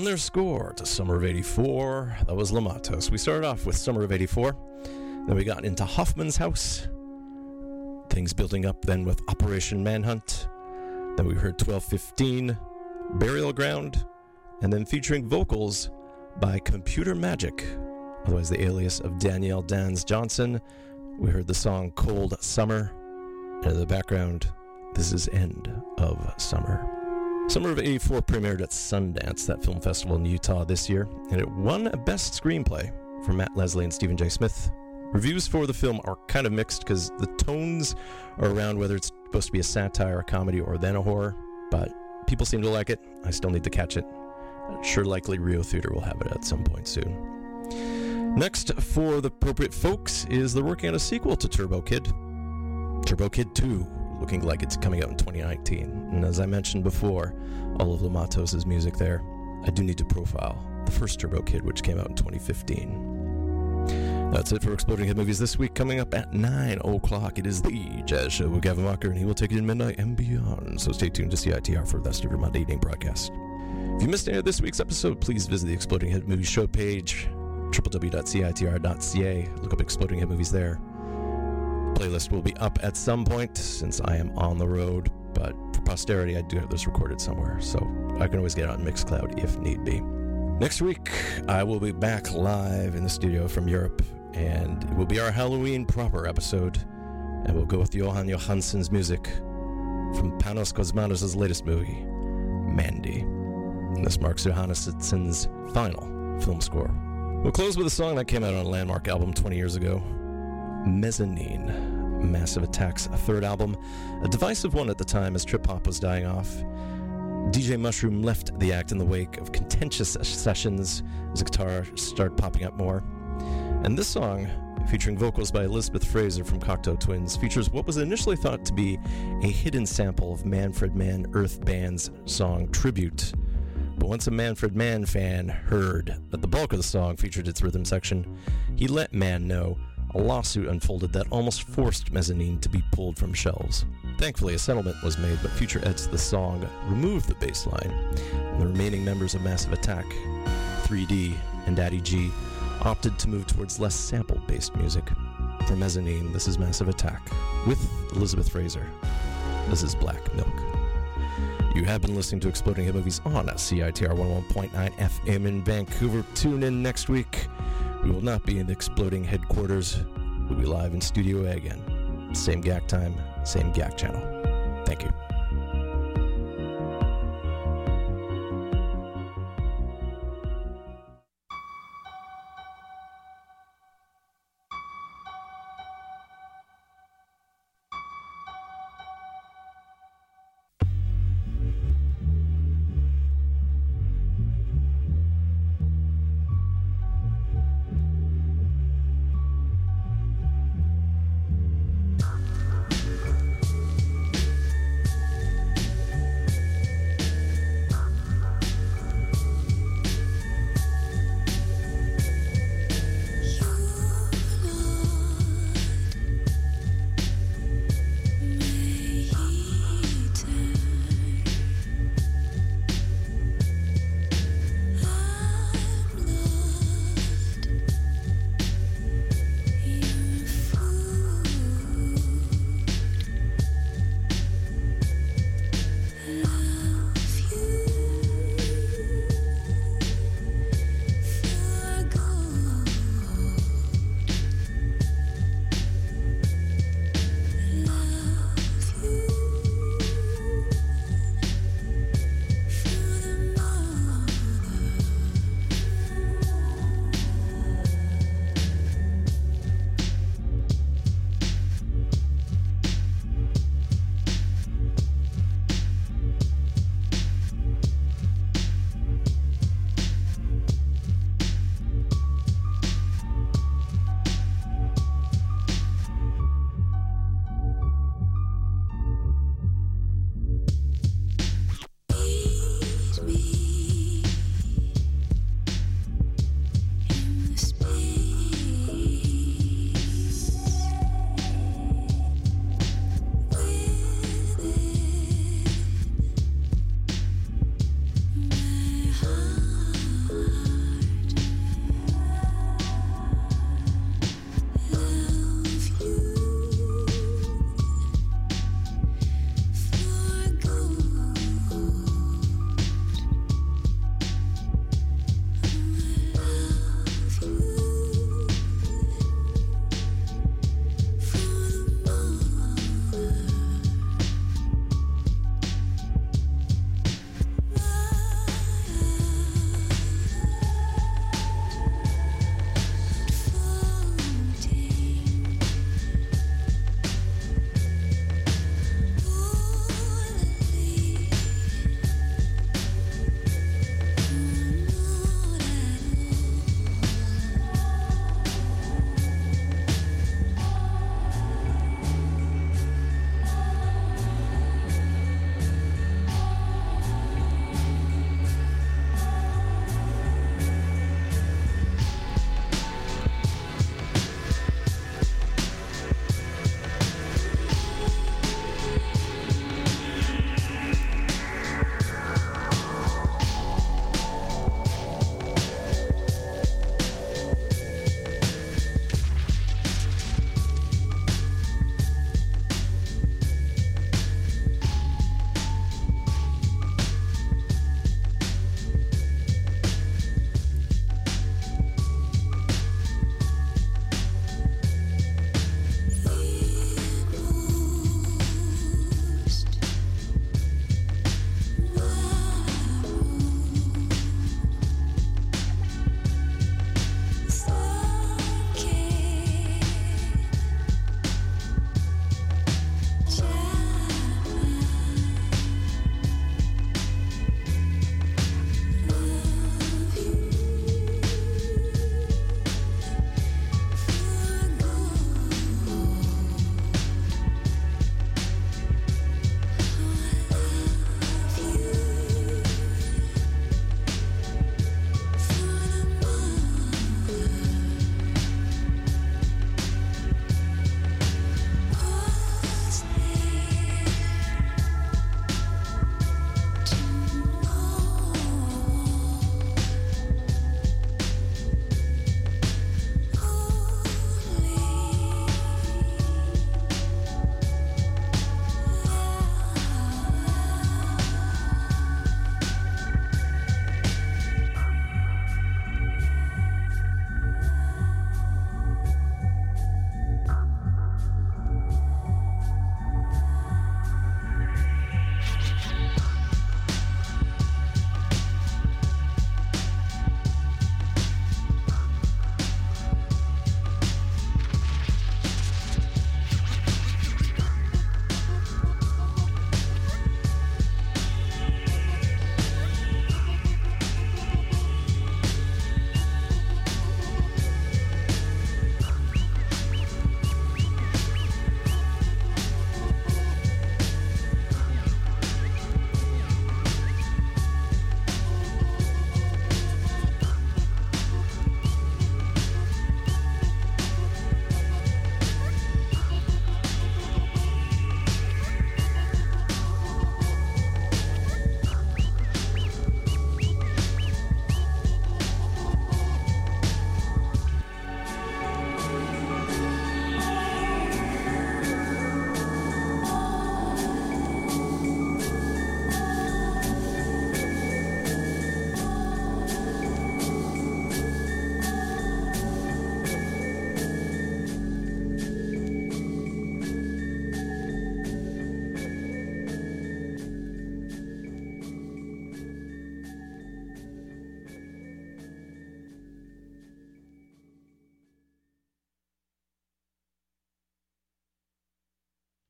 From their score to Summer of 84, that was Le Matos. We started off with Summer of 84, then we got into Hoffman's House. Things building up then with Operation Manhunt. Then we heard 1215, Burial Ground, and then featuring vocals by Computer Magic, otherwise the alias of Danielle Dans Johnson. We heard the song Cold Summer, and in the background, this is End of Summer. Summer of 84 premiered at Sundance, that film festival in Utah this year, and it won Best Screenplay for Matt Leslie and Stephen J. Smith. Reviews for the film are kind of mixed because the tones are around whether it's supposed to be a satire, a comedy, or then a horror, but people seem to like it. I still need to catch it. Sure, likely Rio Theater will have it at some point soon. Next, for the appropriate folks, is they're working on a sequel to Turbo Kid. Turbo Kid 2, looking like it's coming out in 2019. And as I mentioned before, all of Le Matos' music there, I do need to profile the first Turbo Kid, which came out in 2015. That's it for Exploding Head Movies this week. Coming up at 9 o'clock, it is the Jazz Show with Gavin Walker, and he will take you to midnight and beyond. So stay tuned to CITR for the rest of your Monday evening broadcast. If you missed any of this week's episode, please visit the Exploding Head Movies show page, www.citr.ca. Look up Exploding Head Movies there. Playlist will be up at some point since I am on the road, but for posterity, I do have this recorded somewhere, so I can always get it on Mixcloud if need be. Next week, I will be back live in the studio from Europe, and it will be our Halloween proper episode, and we'll go with Jóhann Jóhannsson's music from Panos Cosmatos' latest movie, Mandy. And this marks Johannsson's final film score. We'll close with a song that came out on a landmark album 20 years ago Mezzanine, Massive Attack's third album, a divisive one at the time as trip hop was dying off. DJ Mushroom left the act in the wake of contentious sessions as the guitar started popping up more. And this song, featuring vocals by Elizabeth Fraser from Cocteau Twins, features what was initially thought to be a hidden sample of Manfred Mann Earth Band's song Tribute. But once a Manfred Mann fan heard that the bulk of the song featured its rhythm section, he let Mann know a lawsuit unfolded that almost forced Mezzanine to be pulled from shelves. Thankfully, a settlement was made, but future of the song removed the bass line, and the remaining members of Massive Attack, 3D, and Daddy G opted to move towards less sample based music. For Mezzanine, this is Massive Attack with Elizabeth Fraser. This is Black Milk. You have been listening to Exploding Head Movies on CITR 11.9 FM in Vancouver. Tune in next week. We will not be in the Exploding headquarters. We'll be live in Studio A again. Same GAC time, same GAC channel. Thank you.